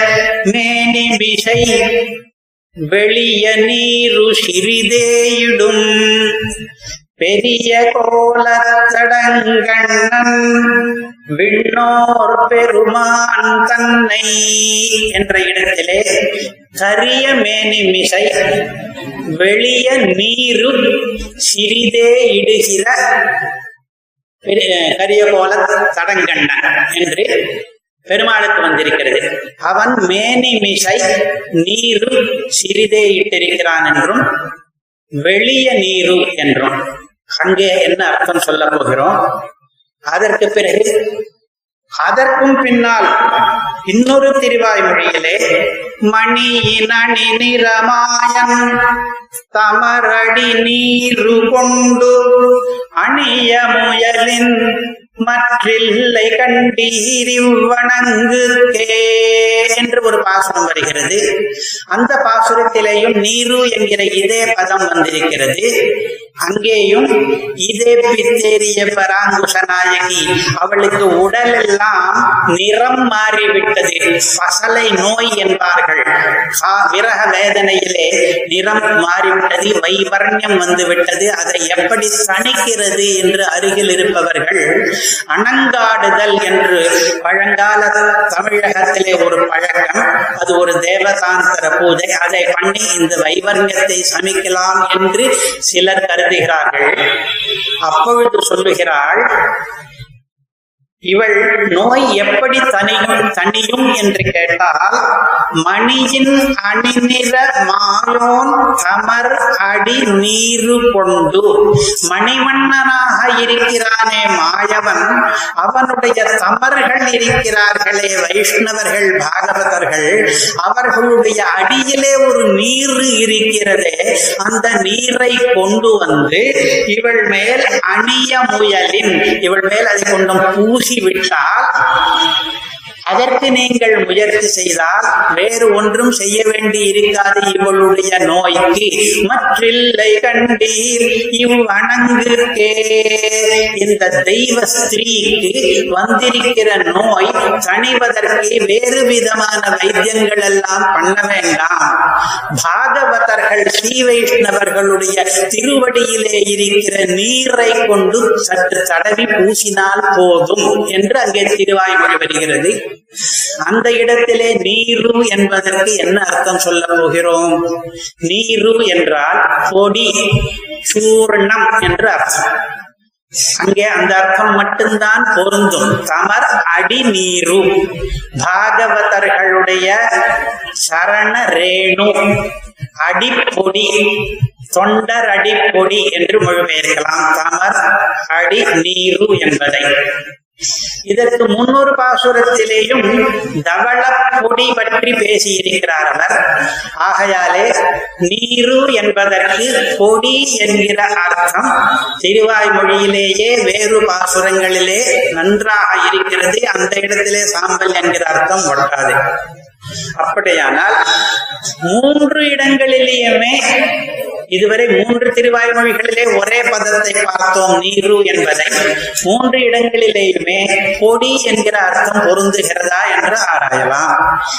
Speaker 2: மேனி விசை வெளிய நீரு சிறிதேயிடும். பெரிய கோலத்தடங்கண்ணன் விண்ணோர் பெருமான் தன்னை என்ற இடத்திலே கரிய மேனி மிசை வெளிய நீரு சிறிதே இடுகிற கரிய கோல தடங்கண்ணன் என்று பெருமாளுக்கு வந்திருக்கிறது. அவன் மேனி மிசை நீரு சிறிதே இட்டிருக்கிறான் என்றும் வெளிய நீரு என்றும். அங்கே என்ன அர்த்தம் சொல்ல போகிறோம்? அதற்கு பிறகு அதற்கும் பின்னால் இன்னொரு திருவாய்மொழியிலே மணியினி நிறமாயன் தமரடி நீரு கொண்டு அணிய முயலின் மற்றில்லை கண்டீரிவணங்குக்கே என்று ஒரு பாசுரம் வருகிறது. அந்த பாசுரத்திலேயும் நீரு என்கிற இதே பதம் வந்திருக்கிறது. அங்கேயும் இதே பித்தேரிய பராங்குஷ நாயகி அவளுக்கு உடல் எல்லாம் நிறம் மாறிவிட்டது. பசலை நோய் என்பார்கள். விரக வேதனையிலே நிறம் மாறிவிட்டது வைவர்ணியம் வந்து விட்டது அதை எப்படி தணிக்கிறது என்று அருகில் இருப்பவர்கள் அணங்காடுதல் என்று பழங்கால தமிழகத்திலே ஒரு பழக்கம். அது ஒரு தேவதாந்தர பூஜை. அதை பண்ணி இந்த வைவர்ணியத்தை சமிக்கலாம் என்று சிலர் கருதுகிறார்கள். அப்பொழுது சொல்லுகிறாள் இவள் நோய் எப்படி தனியும் தனியும் என்று கேட்டால் மணியின் அணிநிற மாலோன் கமர் அடி நீரு கொண்டு மணிவண்ணனாக இருக்கிறானே மாயவன் அவனுடைய தமர்கள் இருக்கிறார்களே வைஷ்ணவர்கள் பாகவதர்கள் அவர்களுடைய அடியிலே ஒரு நீர் இருக்கிறதே அந்த நீரை கொண்டு வந்து இவள் மேல் அணிய முயலின் இவள் மேல் அதை கொண்டும் பூசி possível em அதற்கு நீங்கள் முயற்சி செய்தால் வேறு ஒன்றும் செய்ய வேண்டி இருக்காது இவளுடைய நோய்க்கு. மற்றில்லை கண்டீர் இவ் இந்த தெய்வ ஸ்திரீக்கு வந்திருக்கிற நோய் தணிவதற்கு வேறு விதமான வைத்தியங்கள் எல்லாம் பண்ண வேண்டாம். பாகவதர்கள் ஸ்ரீ வைஷ்ணவர்களுடைய திருவடியிலே இருக்கிற நீரை கொண்டு சற்று தடவி பூசினால் போதும் என்று அங்கே திருவாய்மொழி வருகிறது. அந்த இடத்திலே நீரு என்பதற்கு என்ன அர்த்தம் சொல்ல போகிறோம்? நீரு என்றால் பொடி சூர்ணம் என்று அர்த்தம். அங்கே அந்த அர்த்தம் மட்டும்தான் பொருந்தும். தமர் அடி நீரு. பாகவதர்களுடைய சரண ரேணு. அடிப்பொடி தொண்டர் அடிப்பொடி என்று மொழிபெயர்க்கலாம் தமர் அடி நீரு என்பதை. இதற்கு முன்னொரு பாசுரத்திலேயும் தவள பொடி பற்றி பேசியிருக்கிறார் அவர். ஆகையாலே நீரு என்பதற்கு பொடி என்கிற அர்த்தம். திருவாய்மொழியிலேயே வேறு பாசுரங்களிலே நன்றாக இருக்கிறது. அந்த இடத்திலே சாம்பல் என்கிற அர்த்தம் ஒட்டாது அப்படியானால் மூன்று இடங்களிலேயுமே இதுவரை மூன்று திருவாய்மொழிகளிலே ஒரே பதத்தை பார்த்தோம் நீரு என்பதை. மூன்று இடங்களிலேயுமே பொடி என்கிற அர்த்தம் பொருந்துகிறதா என்று ஆராயலாம்.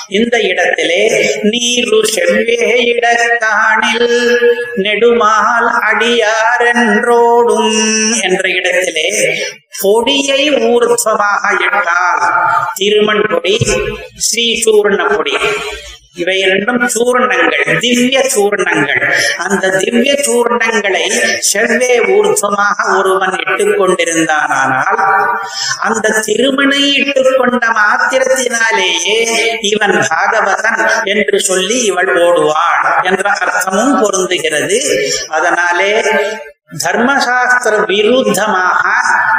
Speaker 2: இந்த இடத்திலே நீரு செவ்வே இடத்தானில் நெடுமால் அடியாரென்றோடும் என்ற இடத்திலே பொடியை ஊர்த்வமாக இட்டால் திருமண் பொடி ஸ்ரீ சூர்ண பொடி. இவை இரண்டும் சூர்ணங்கள் திவ்ய சூர்ணங்கள். அந்த திவ்ய சூர்ணங்களை செவ்வே ஊர்த்தமாக ஒருவன் இட்டுக் கொண்டிருந்தானால் அந்த திருமணை இட்டுக் கொண்ட மாத்திரத்தினாலேயே இவன் பாகவதன் என்று சொல்லி இவள் ஓடுவாள் என்ற அர்த்தமும் பொருந்துகிறது. அதனாலே தர்மசாஸ்திர விருத்தமாக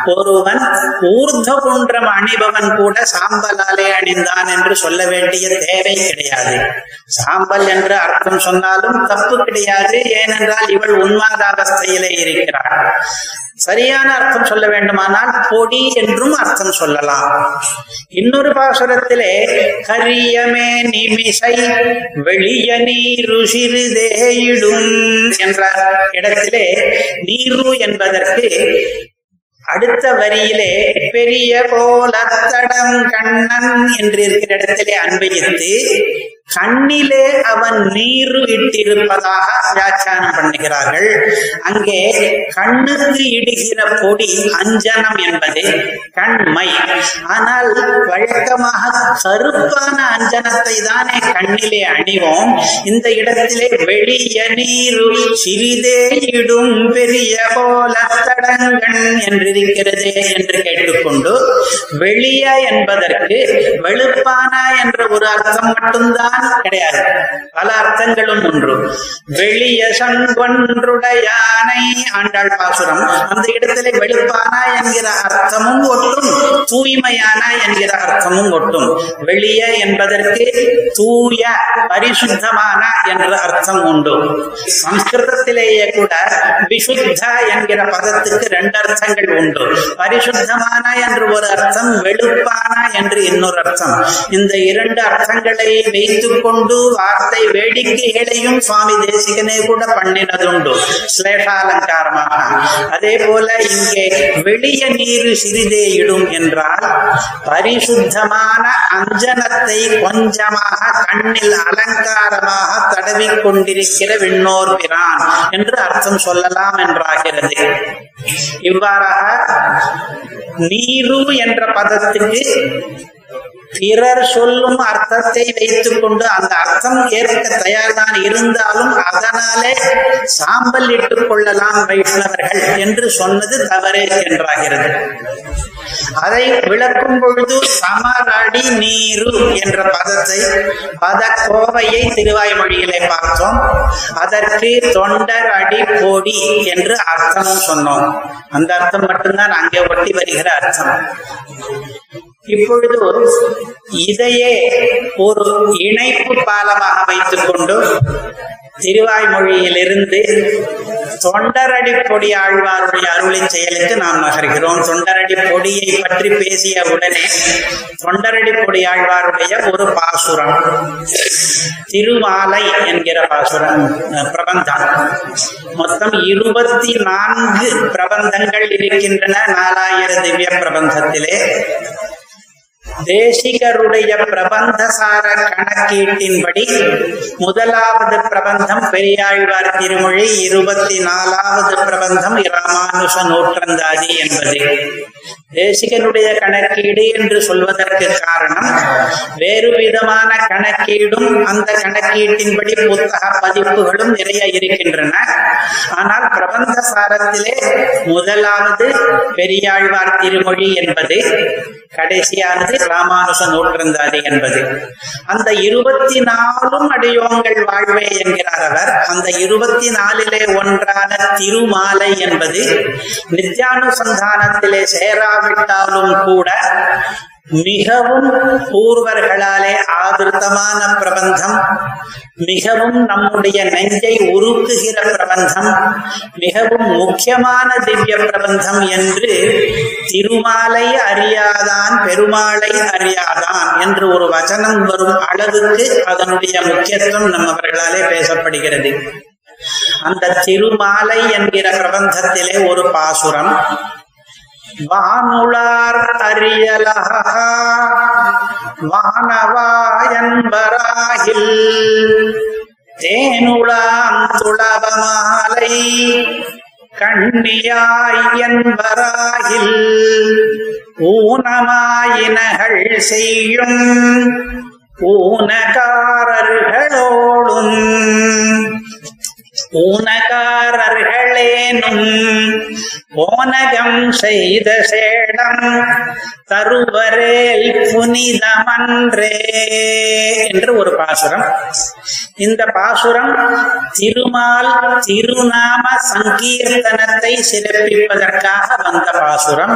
Speaker 2: ஒருவன் ஊர்த குன்றம் அணிபவன் கூட சாம்பலாலே அணிந்தான் என்று சொல்ல வேண்டிய தேவை கிடையாது. சாம்பல் என்று அர்த்தம் சொன்னாலும் தப்பு கிடையாது. ஏனென்றால் இவள் உன்மாதாவஸ்தையிலே இருக்கிறாள். சரியான அர்த்தம் சொல்ல வேண்டுமானால் பொடி என்றும் அர்த்தம் சொல்லலாம். இன்னொரு பாசுரத்திலே கரியமே நிமிசை வெளிய நீரு சிறிதேயிடும் என்ற இடத்திலே நீரு என்பதற்கு அடுத்த வரியிலே பெரிய கோலத்தடம் கண்ணன் என்று இருக்கிற இடத்திலே அன்பயித்து கண்ணிலே அவன் நீரு இட்டிருப்பதாக வியாக்கியானம் பண்ணுகிறார்கள். அங்கே கண்ணுக்கு இடுகிற பொடி அஞ்சனம் என்பது கண்மை. ஆனால் வழக்கமாக கருப்பான அஞ்சனத்தை தானே கண்ணிலே அணிவோம். இந்த இடத்திலே வெளிய நீரு சிறிதே இடும் பெரிய போல தடங்கண் என்றிருக்கிறது என்று கேட்டுக்கொண்டு வெளிய என்பதற்கு வெளுப்பான என்ற ஒரு அர்த்தம் மட்டும்தான் கிடையாது. பல அர்த்தங்களும் ஒன்று வெளிய சங்கொன்றுடையானை ஆண்டாள் பாசுரம். அந்த இடத்திலே வெளுப்பானா என்கிற அர்த்தமும் ஒட்டும். தூய்மையானா என்கிற அர்த்தமும் ஒட்டும். வெளிய என்பதற்கு தூய பரிசுத்தமான என்ற அர்த்தம் உண்டு. சம்ஸ்கிருதத்திலேயே கூட விசுத்த என்கிற பதத்துக்கு ரெண்டு அர்த்தங்கள் உண்டு. பரிசுத்தமான என்று ஒரு அர்த்தம் வெளுப்பானா என்று இன்னொரு அர்த்தம். இந்த இரண்டு அர்த்தங்களை வைத்து வைத்துக் கொண்டு வார்த்தை வேடிக்கைகளையும் சுவாமி தேசிகனே கூட பண்ணினதுண்டு சிலேஷாலங்காரமாக அதே போல இங்கே வெளிய நீரு சிறிதே இடும் என்றால் பரிசுத்தமான அஞ்சனத்தை கொஞ்சமாக கண்ணில் அலங்காரமாக தடவி கொண்டிருக்கிற விண்ணோர் பிரான் என்று அர்த்தம் சொல்லலாம் என்றாகிறது இவ்வாறாக நீரு என்ற பதத்துக்கு பிறர் சொல்லும் அர்த்தத்தை வைத்துக் கொண்டு அந்த அர்த்தம் ஏற்க தயார்தான் இருந்தாலும் அதனாலே சாம்பல் இட்டுக் கொள்ளலாம் வைஷ்ணவர்கள் என்று சொன்னது தவறே என்றாகிறது. அதை விளக்கும் பொழுது சமரடி நீரு என்ற பதத்தை பத கோவையை திருவாய்மொழியிலே பார்த்தோம். அதற்கு தொண்டர் அடி போடி என்று அர்த்தம் சொன்னோம். அந்த அர்த்தம் மட்டும்தான் அங்கே ஒட்டி வருகிற அர்த்தம். இப்பொழுது இதையே ஒரு இணைப்பு பாலமாக வைத்துக் கொண்டு திருவாய்மொழியிலிருந்து தொண்டரடி பொடி ஆழ்வாருடைய அருளின் செயலுக்கு நாம் நகர்கிறோம். தொண்டரடி பொடியை பற்றி பேசிய உடனே தொண்டரடி பொடி ஆழ்வாருடைய ஒரு பாசுரம் திருமாலை என்கிற பாசுரம் பிரபந்தம். மொத்தம் இருபத்தி நான்கு பிரபந்தங்கள் இருக்கின்றன. நாலாயிர திவ்ய பிரபந்தத்திலே. தேசிகருடைய பிரபந்தசார கணக்கீட்டின்படி முதலாவது பிரபந்தம் பெரியாழ்வார் திருமொழி இருபத்தி நாலாவது பிரபந்தம் ராமானுஷ நூற்றந்தாதி என்பது. தேசிகனுடைய கணக்கீடு என்று சொல்வதற்கு காரணம் வேறு விதமான கணக்கீடும் அந்த கணக்கீட்டின்படி புத்தக பதிப்புகளும் நிறைய இருக்கின்றன. ஆனால் பிரபந்த சாரத்திலே முதலாவது பெரியாழ்வார் திருமொழி என்பது கடைசியானது ராமானுசன் நூற்றந்தாதி என்பது. அந்த இருபத்தி நாலும் அடியோங்கள் வாழ்வே என்கிறார் அவர். அந்த இருபத்தி நாலிலே ஒன்றான திருமாலை என்பது நித்யானுசந்தானத்திலே சேராவிட்டாலும் கூட மிகவும் பூர்வர்களாலே ஆதிருத்தமான பிரபந்தம். மிகவும் நம்முடைய நெஞ்சை உருக்குகிற பிரபந்தம். மிகவும் முக்கியமான திவ்ய பிரபந்தம் என்று திருமாலை அறியாதான் பெருமாளை அறியாதான் என்று ஒரு வசனம் வரும் அளவுக்கு அதனுடைய முக்கியத்துவம் நம்மவர்களாலே பேசப்படுகிறது. அந்த திருமாலை என்கிற பிரபந்தத்திலே ஒரு பாசுரம் வானுளார் அறியலகா வானவாயன்பராகில் தேனுளாம் துளபமாலை. கண்ணியாய் என்பராகில் ஊனமாயினகள் செய்யும் ஊனகாரர்களோடும் ஊனகாரர்களேனும் ஓனகம் செய்த சேடம் தருவரேல் புனிதமன்றே என்று ஒரு பாசுரம். இந்த பாசுரம் திருமால் திருநாம சங்கீர்த்தனத்தை சிறப்பிப்பதற்காக வந்த பாசுரம்.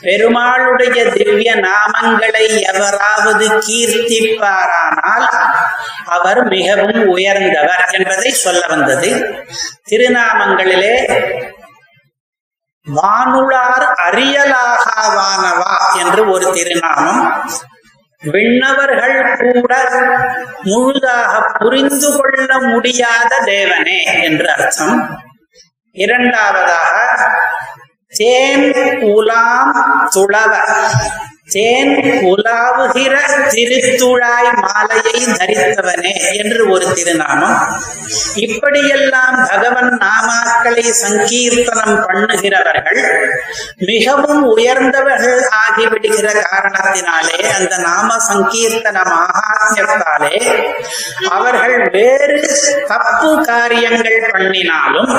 Speaker 2: பெருமாளுடைய திவ்ய நாமங்களை எவராவது கீர்த்திப்பாரானால் அவர் மிகவும் உயர்ந்தவர் என்பதை சொல்ல வந்தது. திருநாமங்களிலே வானுளார் அரியலாகாவானவா என்று ஒரு திருநாமம் விண்ணவர்கள் கூட முழுதாக புரிந்து கொள்ள முடியாத தேவனே என்று அர்த்தம். இரண்டாவதாக தேன் உலாம் துளவ தேன் உலாவுகிற திருத்துழாய் மாலையை தரித்தவனே என்று ஒரு திருநாமம். இப்படியெல்லாம் பகவன் நாமாக்களை சங்கீர்த்தனம் பண்ணுகிறவர்கள் மிகவும் உயர்ந்தவர்கள் ஆகிவிடுகிற காரணத்தினாலே அந்த நாம சங்கீர்த்தன மகாத்மியத்தாலே அவர்கள் வேறு தப்பு காரியங்கள் பண்ணினாலும்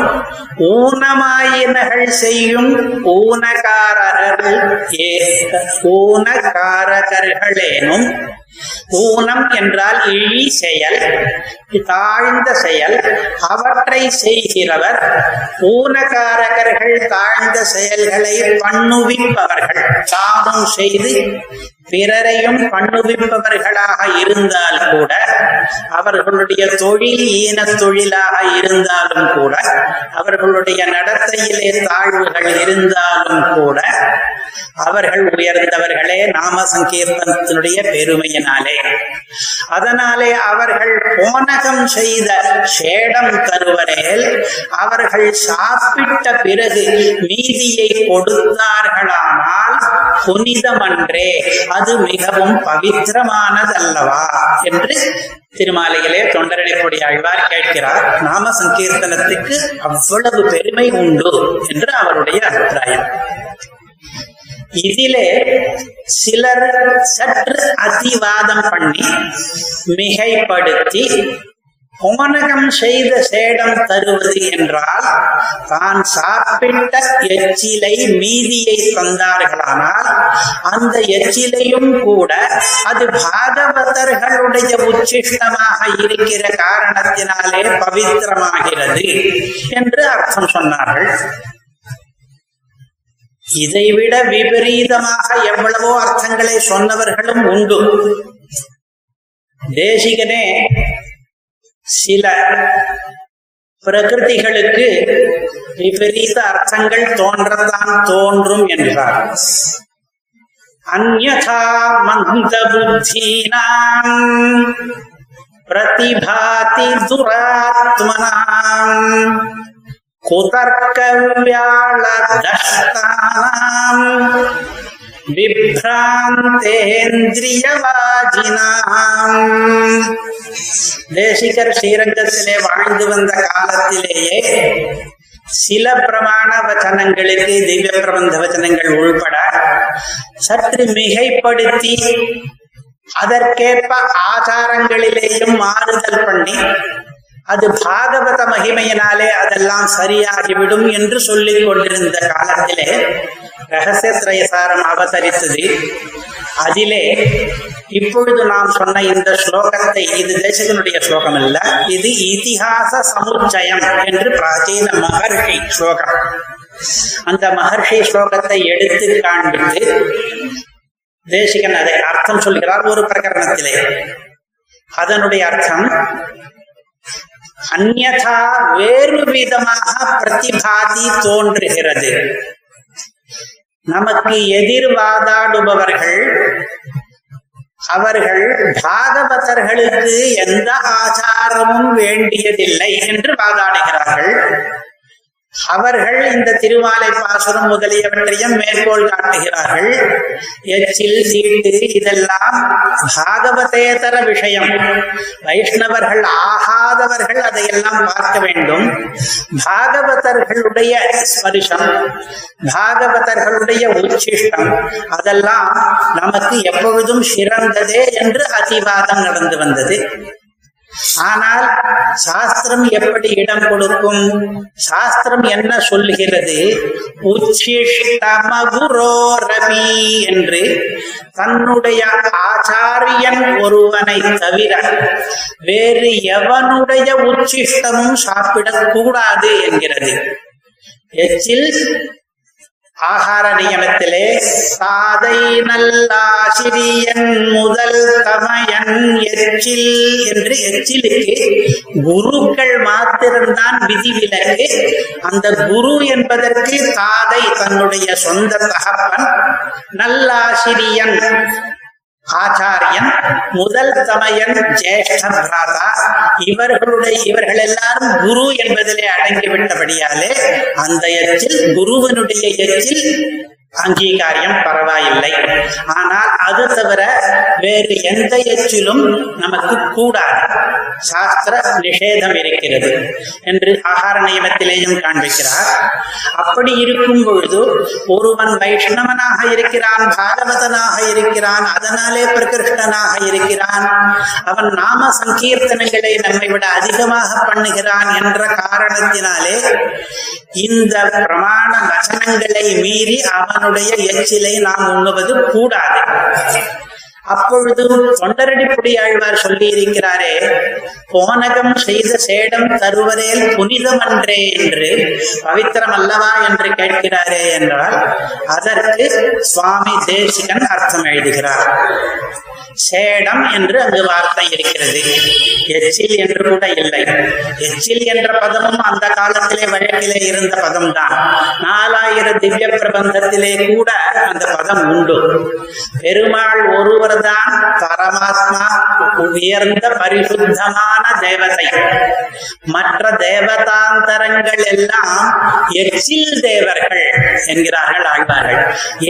Speaker 2: ஊனமாயினகள் செய்யும் ஊனகாரர்கள் ஏ- ஊனகாரகர்களேனும் ஊனம் என்றால் இழி செயல் தாழ்ந்த செயல் அவற்றை செய்கிறவர் ஊனகாரகர்கள் தாழ்ந்த செயல்களை பண்ணுவிப்பவர்கள். தானும் செய்து பிறரையும் பண்ணுவிப்பவர்களாக இருந்தால் கூட அவர்களுடைய தொழில் ஈன தொழிலாக இருந்தாலும் கூட அவர்களுடைய நடத்தையிலே தாழ்வுகள் இருந்தாலும் கூட அவர்கள் உயர்ந்தவர்களே நாம சங்கீர்த்தனத்தினுடைய பெருமையினாலே. அதனாலே அவர்கள் போனகம் செய்த சேடம் தருவரேல் அவர்கள் சாப்பிட்ட பிறகு மீதியை கொடுத்தார்களானால் புனிதமன்றே. அது மிகவும் பவித்திரமானதல்லவா? என்று திருமாலையிலே தொண்டரடிப்பொடி ஆழ்வார் கேட்கிறார். நாம சங்கீர்த்தனத்துக்கு அவ்வளவு பெருமை உண்டு என்று அவருடைய அபிப்பிராயம். இதிலே சிலர் சற்று அதிவாதம் பண்ணி மிகைப்படுத்தி புவனகம் செய்த சேடம் தருவது என்றால் தான் சாப்பிட்ட எச்சிலை மீதியை தந்தார்களானால் அந்த எச்சிலையும் கூட அது பாகவதர்களுடைய உச்சிஷ்டமாக இருக்கிற காரணத்தினாலே பவித்திரமாகிறது என்று அர்த்தம் சொன்னார்கள். இதைவிட விபரீதமாக எவ்வளவோ அர்த்தங்களை சொன்னவர்களும் உண்டு. தேசிகனே சில பிரகிருதிகளுக்கு விபரீத அர்த்தங்கள் தோன்றத்தான் தோன்றும் என்றார் அந்யதா மந்த புத்தீனாம் பிரதிபாதி துராத்மனாம் குதர்க்க வியாழ குதர்க்கவியாளதஷ்டானாம் விப்ராந்தேந்திரியவாஜினாம் தேசிகர் ஸ்ரீரங்கத்திலே வாழ்ந்து வந்த காலத்திலேயே சில பிரமாண வச்சனங்களுக்கு திவ்ய பிரபந்த வச்சனங்கள் உள்பட சற்று மிகைப்படுத்தி அதற்கேற்ப ஆச்சாரங்களிலேயும் மாறுதல் பண்ணி அது பாகவத மகிமையினாலே அதெல்லாம் சரியாகிவிடும் என்று சொல்லிக் கொண்டிருந்த காலத்திலே ரகசிய திரயசாரம் அவதரித்தது. அதிலே இப்பொழுது நாம் சொன்ன இந்த ஸ்லோகத்தை இது தேசகனுடைய ஸ்லோகம் அல்ல இது இதிகாச சமுச்சயம் என்று பிராச்சீன மகர்ஷி ஸ்லோகம். அந்த மகர்ஷி ஸ்லோகத்தை எடுத்து காண்பித்து தேசிகன் அதை அர்த்தம் சொல்கிறார் ஒரு பிரகரணத்திலே. அதனுடைய அர்த்தம் அந்யதா வேறு விதமாக பிரதிபாதி தோன்றுகிறது. நமக்கு எதிர் வாதாடுபவர்கள் அவர்கள் பாகவதர்களுக்கு எந்த ஆச்சாரமும் வேண்டியதில்லை என்று வாதாடுகிறார்கள். அவர்கள் இந்த திருமாலை பாசுரம் முதலியவற்றையும் மேற்கோள் காட்டுகிறார்கள். எச்சில் சீட்டு இதெல்லாம் பாகவதேதர விஷயம். வைஷ்ணவர்கள் ஆகாதவர்கள் அதையெல்லாம் பார்க்க வேண்டும். பாகவதர்களுடைய ஸ்பரிசம் பாகவதர்களுடைய உச்சிஷ்டம் அதெல்லாம் நமக்கு எப்பொழுதும் சிறந்ததே என்று அதிவாதம் நடந்து வந்தது. ஆனால் சாஸ்திரம் எப்படி இடம் கொடுக்கும்? சாஸ்திரம் என்ன சொல்லுகிறது? உச்சிஷ்டமகுரோரவி என்று தன்னுடைய ஆச்சாரியன் ஒருவனை தவிர வேறு எவனுடைய உச்சிஷ்டமும் சாப்பிடக்கூடாது என்கிறது. எச்சில் ஆகார நியமத்திலே சாதை நல்லாசிரியன் முதல் தமையன் எச்சில் என்று எச்சிலுக்கு குருக்கள் மாத்திரம்தான் விதிவிலக்கு அந்த குரு என்பதற்கு தாதை தன்னுடைய சொந்த தகப்பன். நல்லாசிரியன் ஆச்சாரியன் முதல் சமயன் ஜேஷ்ட பிராதா இவர்களுடைய இவர்கள் எல்லாரும் குரு என்பதிலே அடங்கிவிட்டபடியாலே அந்த எச்சில் குருவனுடைய எச்சில் அங்கீகாரியம் பரவாயில்லை. ஆனால் அது தவிர வேறு எந்த எச்சிலும் நமக்கு கூடாது. சாஸ்திர நிஷேதம் இருக்கிறது என்று ஆகார நியமத்திலேயும் காண்பிக்கிறார். அப்படி இருக்கும் பொழுது ஒருவன் வைஷ்ணவனாக இருக்கிறான் பாகவதனாக இருக்கிறான் அதனாலே பிரகிருஷ்டனாக இருக்கிறான். அவன் நாம சங்கீர்த்தனங்களை நம்மை விட அதிகமாக பண்ணுகிறான் என்ற காரணத்தினாலே இந்த பிரமாண வசனங்களை மீறி அவன் அவனுடைய எச்சிலை நாம் உண்ணுவது கூடாது. அப்பொழுது தொண்டரடிப்புடி ஆழ்வார் சொல்லி இருக்கிறாரே போனகம் செய்த சேடம் தருவதேல் புனிதமன்றே என்று பவித்திரம் அல்லவா என்று கேட்கிறாரே என்றால் அதற்கு சுவாமி தேசிகன் அர்த்தம் எழுதுகிறார். சேடம் என்று அங்கு வார்த்தை இருக்கிறது. எச்சில் என்று கூட இல்லை. எச்சில் என்ற பதமும் அந்த காலத்திலே வழக்கிலே இருந்த பதம் தான் நாலாயிரம் திவ்ய பிரபந்தத்திலே கூட அந்த பதம் உண்டு. பெருமாள் ஒருவர் தான் பரமாத்மா உயர்ந்த பரிசுத்தமான தேவதை மற்ற தேவதாந்தரங்கள் எல்லாம் எச்சில் தேவர்கள் என்கிறார்கள் ஆழ்வார்கள்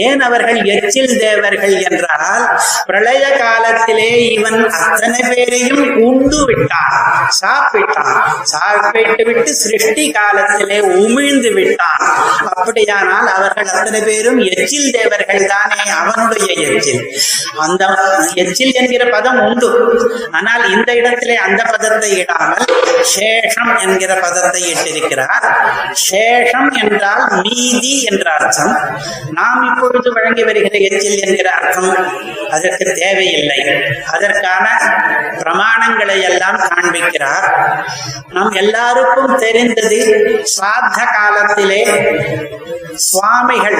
Speaker 2: ஏன் அவர்கள் எச்சில் தேவர்கள் என்றால் பிரளய காலத்திலே இவன் அத்தனை பேரையும் உண்டு விட்டான் சாப்பிட்டான் சாப்பிட்டு விட்டு சிருஷ்டி காலத்திலே உமிழ்ந்து விட்டான் அப்படியானால் அவர்கள் அத்தனை பேரும் எச்சில் தேவர்கள் தானே அவனுடைய எச்சில் அந்த எச்சில் என்கிற பதம் உண்டு. ஆனால் இந்த இடத்திலே அந்த பதத்தை இடாமல் சேஷம் என்கிற பதத்தை இட்டிருக்கிறார். சேஷம் என்றால் மீதி என்ற அர்த்தம். நாம் இப்பொழுது வழங்கி வருகிற எச்சில் என்கிற அர்த்தம் அதற்கு தேவையில்லை. அதற்கான பிரமாணங்களை எல்லாம் காண்பிக்கிறார். நம் எல்லாருக்கும் தெரிந்தது சாத்த காலத்திலே சுவாமிகள்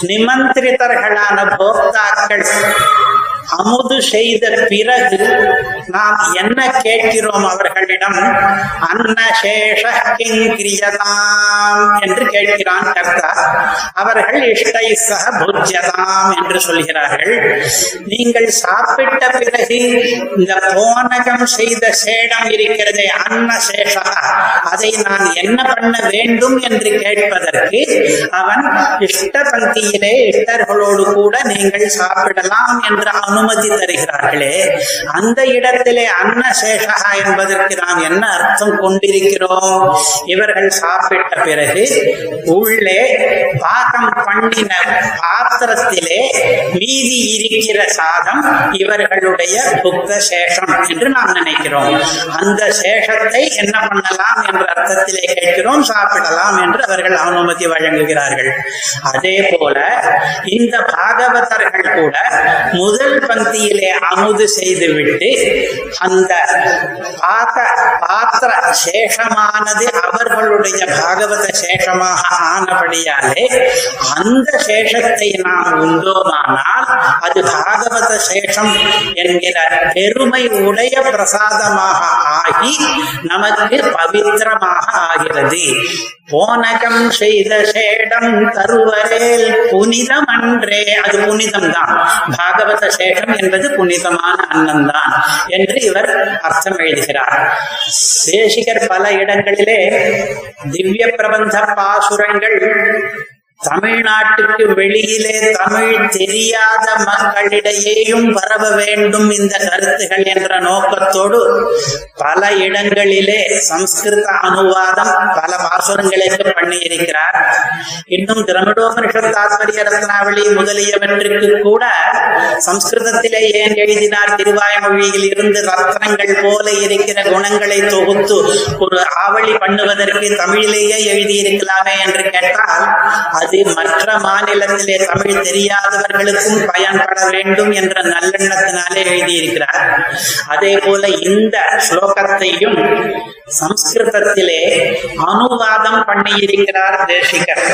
Speaker 2: நிமந்திரிதர்களான போக்தாக்கள் அமுது செய்த பிறகு நாம் என்ன கேட்கிறோம் அவர்களிடம்? அன்னசேஷ கிங்கிரியதாம் என்று கேட்கிறான் கர்த்தா அவர்கள் இஷ்டை சக புஜ்யதாம் என்று சொல்கிறார்கள். நீங்கள் சாப்பிட்ட பிறகு இந்த போனகம் செய்த சேடம் இருக்கிறதே அன்னசேஷா அதை நான் என்ன பண்ண வேண்டும்? என்று கேட்பதற்கு அவன் இஷ்ட பந்தியிலே இஷ்டர்களோடு கூட நீங்கள் சாப்பிடலாம் என்று அனுமதி தருகிறார்களே அந்த இடத்திலே அன்னசேஷா என்பதற்கு நாம் என்ன அர்த்தம் கொண்டிருக்கிறோம்? இவர்கள் சாப்பிட்ட பிறகு உள்ளே பாகம் பண்ணின பாத்திரத்திலே மீதி இருக்கிற சாதம் இவர்களுடைய புத்த சேஷம் என்று நாம் நினைக்கிறோம். அந்த சேஷத்தை என்ன பண்ணலாம் என்ற அர்த்தத்திலே கேட்கிறோம் சாப்பிடலாம் என்று அவர்கள் அனுமதி வழங்குகிறார்கள். அதே போல இந்த பாகவதர்கள் கூட முதல் பந்தியிலே அமுது செய்துவிட்டு அந்த பாத்த பாத்திர சேஷமானது அவர்களுடைய பாகவத சேஷமாக ஆனபடியாலே அந்த சேஷத்தை நாம் உண்டோமானால் அது பாகவத சேஷம் என்கிற பெருமை உடைய பிரசாதமாக ஆகி நமக்கு பவித்திரமாக ஆகிறது. போனகம் செய்த சேடம் தருவரேல் புனிதம் அன்றே அது புனிதம் தான் பாகவத சேஷம் என்பது புனிதமான அன்னம் தான் என்று இவர் அர்த்தம் எழுதுகிறார். தேசிகர் பல இடங்களிலே திவ்ய பிரபந்த பாசுரங்கள் தமிழ்நாட்டுக்கு வெளியிலே தமிழ் தெரியாத மக்களிடையேயும் பரவ வேண்டும் இந்த கருத்துகள் என்ற நோக்கத்தோடு பல இடங்களிலே சம்ஸ்கிருத அனுவாதம் பல பாசுரங்களுக்கு பண்ணியிருக்கிறார். இன்னும் திரமிடோபனிஷத் தாத்பரிய ரத்னாவளி முதலியவற்றுக்கு கூட சம்ஸ்கிருதத்திலே ஏன் எழுதினார்? திருவாய்மொழியில் இருந்து ரத்னங்கள் போல இருக்கிற குணங்களை தொகுத்து ஒரு ஆவழி பண்ணுவதற்கு தமிழிலேயே எழுதியிருக்கலாமே என்று கேட்டால் அது மற்ற மாநிலத்திலே தமிழ் தெரியாதவர்களுக்கும் பயன்பட வேண்டும் என்ற நல்லெண்ணத்தினாலே எழுதியிருக்கிறார். அதே போல இந்த ஸ்லோகத்தையும் சம்ஸ்கிருதத்திலே அனுவாதம் பண்ணியிருக்கிறார் தேசிகர்.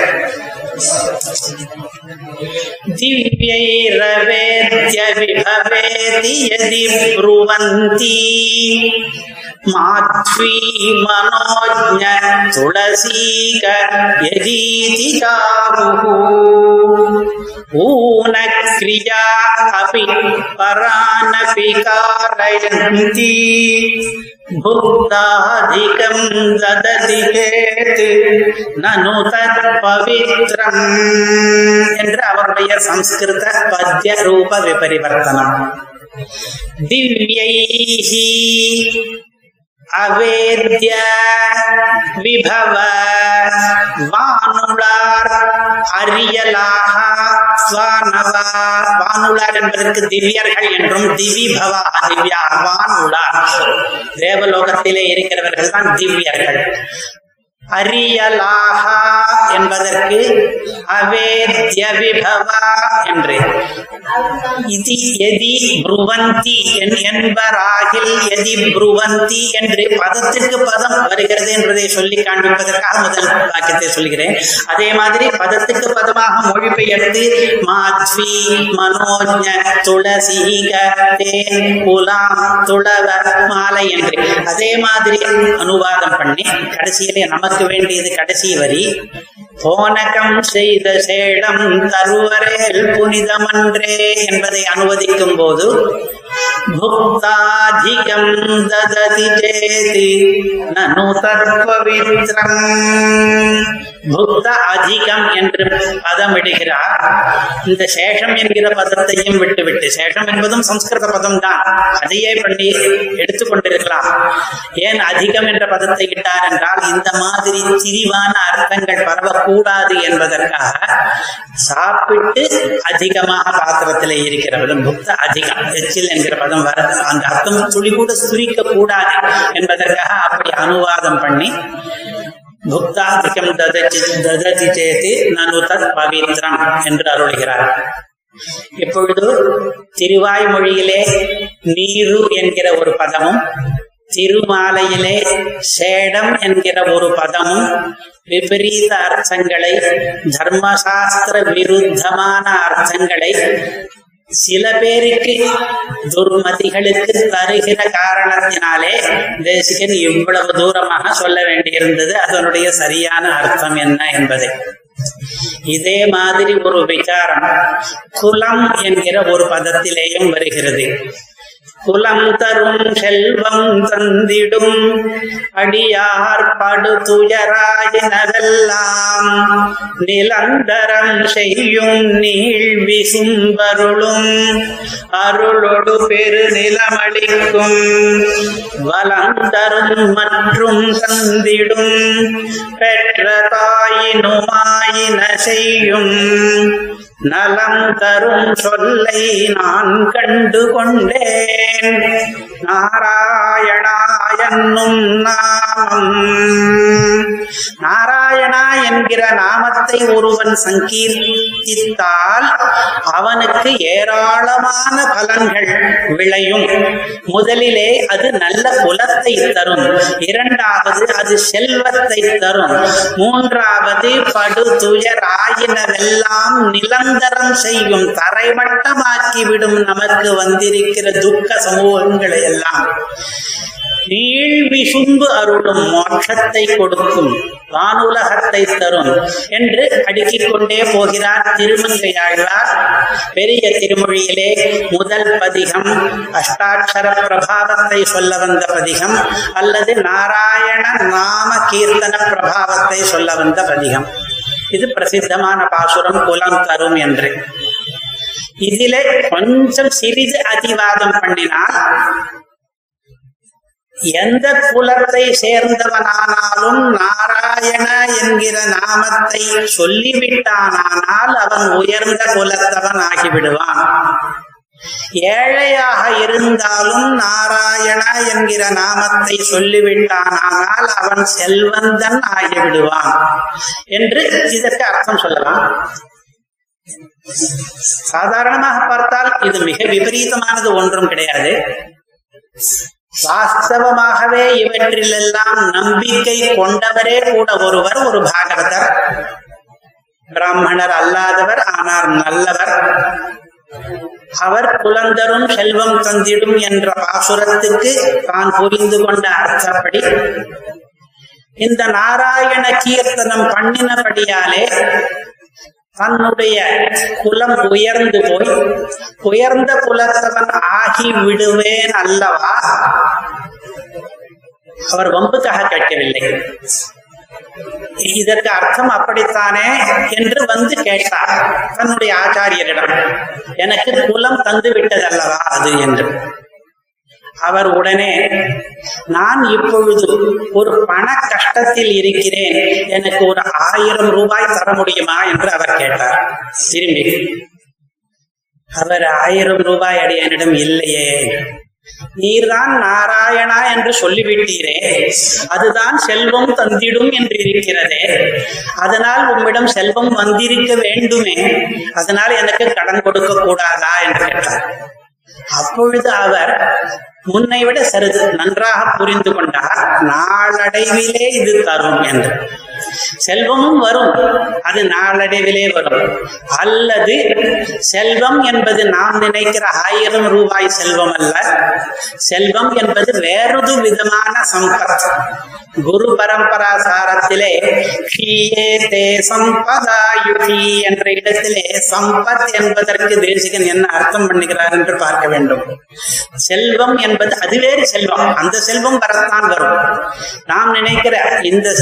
Speaker 2: திவ்யைரவேத்ய விபவேதி யதி माध्वी मनोज्ञ तुलसीक यदीति काहुः ऊनक्रिया अपि परानपि कारयन्ति भुक्ताधिकं ददति चेत् ननु तत् பவித்ரம் என்று அவருடைய சம்ஸ்கிருத பத்ய ரூப விபரிவர்த்தனம் திவ்யைஹி அவேத்ய விபவ வானுளார் அரியலாக வானவா வானுளார் என்பதற்கு திவ்யர்கள் என்றும் திவிபவா திவ்யா வானுளார் தேவலோகத்திலே இருக்கிறவர்கள் தான் திவ்யர்கள். அரியலாகா என்பதற்கு அவேத்ய விபவா என்று. இது எதி புருவந்தி என்- என்பராகில் எதி புருவந்தி என்று பதத்திற்கு பதம் வருகிறது என்பதை சொல்லி காண்பிப்பதற்காக முதல் வாக்கியத்தை சொல்கிறேன். அதே மாதிரி பதத்துக்கு பதமாக மொழிபெயர்த்து மாத்வி மனோஜ துளசீக தேன் குலாம் துளவ மாலை என்று. அதே மாதிரி அனுவாதம் பண்ணி கடைசியிலே நமக்கு வேண்டியது கடைசி வரி. போனகம் செய்த சேடம் தருவரேல் புனிதமன்றே என்பதை அனுவதிக்கும் போது புக்தாதிகம் தததி சேதி நனு தற்பவித்ரம் புத்த அதிகம் என்று பதம் இடுகிறார். இந்த சேஷம் என்கிற பதத்தையும் விட்டுவிட்டு சேஷம் என்பதும் சம்ஸ்கிருத பதம் தான் அதையே பண்ணி எடுத்துக்கொண்டிருக்கலாம் ஏன் அதிகம் என்ற பதத்தை விட்டார் என்றால் இந்த மாதிரி திரிவான அர்த்தங்கள் பரவக்கூடாது என்பதற்காக சாப்பிட்டு அதிகமாக பாத்திரத்திலே இருக்கிறவர்கள் புத்த அதிகம் எச்சில் என்கிற பதம் வர அந்த அர்த்தம் துளி கூட சுரிக்க கூடாது என்பதற்காக அப்படி அனுவாதம் பண்ணி புக்தாதிக்கம் தததி தததி சேதி நனு தத் பவித்ரம் என்று அருளுகிறார். இப்பொழுது திருவாய்மொழியிலே நீரு என்கிற ஒரு பதமும் திருமாலையிலே சேடம் என்கிற ஒரு பதமும் விபரீத அர்த்தங்களை தர்மசாஸ்திர விருத்தமான அர்த்தங்களை சில பேருக்கு துர்மதிகளுக்கு தருகிற காரணத்தினாலே தேசிகன் இவ்வளவு தூரமாக சொல்ல வேண்டியிருந்தது. அதனுடைய சரியான அர்த்தம் என்ன என்பதை. இதே மாதிரி ஒரு விசாரம் குலம் என்கிற ஒரு பதத்திலேயும் வருகிறது. குலம் தரும் செல்வம் தந்திடும். அடியார் படு துயராயினவெல்லாம் நிலந்தரம் செய்யும் நீள் விசும்பருளும். அருளொடு பெருநிலமளிக்கும். வலந்தரும் மற்றும் தந்திடும். பெற்ற தாயினுமாயின செய்யும். நலம் தரும் சொல்லை நான் கண்டு கொண்டேன் நாராயணா நாமம் நாராயணா என்கிற நாமத்தை ஒருவன் சங்கீர்த்தித்தால் அவனுக்கு ஏராளமான பலன்கள் விளையும். முதலிலே அது நல்ல குலத்தை தரும். இரண்டாவது அது செல்வத்தை தரும். மூன்றாவது படு துயர் ஆயினவெல்லாம் நிலந்தரம் செய்யும். தரைமட்டமாக்கிவிடும் நமக்கு வந்திருக்கிற துக்க சமூகங்களை எல்லாம் நீழ்விசும்பு அருளும் மோட்சத்தை கொடுக்கும். வானுலகத்தை தரும் என்று அடுக்கிக் கொண்டே போகிறார் திருமங்கையாழ்வார். பெரிய திருமொழியிலே முதல் பதிகம் அஷ்டாட்சர பிரபாவத்தை சொல்ல வந்த பதிகம் அல்லது நாராயண நாம கீர்த்தன பிரபாவத்தை சொல்ல வந்த பதிகம். இது பிரசித்தமான பாசுரம் குலம் தரும் என்று. இதிலே கொஞ்சம் சிறிது அதிவாதம் பண்ணினால் எந்த குலத்தை சேர்ந்தவனானாலும் நாராயண என்கிற நாமத்தை சொல்லிவிட்டானால் அவன் உயர்ந்த குலத்தவன் ஆகிவிடுவான். ஏழையாக இருந்தாலும் நாராயண என்கிற நாமத்தை சொல்லிவிட்டானால் அவன் செல்வந்தன் ஆகிவிடுவான். என்று இதற்கு அர்த்தம் சொல்லலாம். சாதாரணமாக பார்த்தால் இது மிக விபரீதமானது ஒன்றும் கிடையாது. வாஸ்தவமாகவே இவற்றிலெல்லாம் நம்பிக்கை கொண்டவரே கூட ஒருவர் ஒரு பாகவதர் பிராமணர் அல்லாதவர் ஆனால் நல்லவர். அவர் புலந்தரும் செல்வம் தந்திடும் என்ற பாசுரத்துக்கு தான் புரிந்து கொண்ட அர்த்தப்படி இந்த நாராயண கீர்த்தனம் பண்ணினபடியாலே தன்னுடைய குலம் உயர்ந்து போய் உயர்ந்த குலத்தவன் ஆகி விடுவேன் அல்லவா? அவர் வம்புக்காக கேட்கவில்லை. இதற்கு அர்த்தம் அப்படித்தானே என்று வந்து கேட்டார் தன்னுடைய ஆச்சாரியரிடம். எனக்கு குலம் தந்து விட்டதல்லவா அது என்று. அவர் உடனே நான் இப்பொழுது ஒரு பண கஷ்டத்தில் இருக்கிறேன். எனக்கு ஒரு ஆயிரம் ரூபாய் தர முடியுமா? என்று அவர் கேட்டார். திரும்பி அவர் ஆயிரம் ரூபாய் அடி என்னிடம் இல்லையே. நீர்தான் நாராயணா என்று சொல்லிவிட்டீரே. அதுதான் செல்வம் தந்திடும் என்று இருக்கிறதே. அதனால் உம்மிடம் செல்வம் வந்திருக்க வேண்டுமே. அதனால் எனக்கு கடன் கொடுக்க கூடாதா? என்று கேட்டார். அப்பொழுது அவர் முன்னை விட சருது நன்றாக புரிந்து கொண்டார் நாளடைவிலே இது தரும் என்று. செல்வமும் வரும். அது நாளடைவிலே வரும். அல்லது செல்வம் என்பது நாம் நினைக்கிற ஆயிரம் ரூபாய் செல்வம் அல்ல செல்வம் என்பது வேறொரு விதமான சம்பத். குரு பரம்பரா சாரத்திலே என்ற இடத்திலே சம்பத் என்பதற்கு தேசிகன் என்ன அர்த்தம் பண்ணுகிறார் என்று பார்க்க வேண்டும். செல்வம் என்பது அதுவே செல்வம். அந்த செல்வம் வரத்தான் வரும். நாம் நினைக்கிற இந்த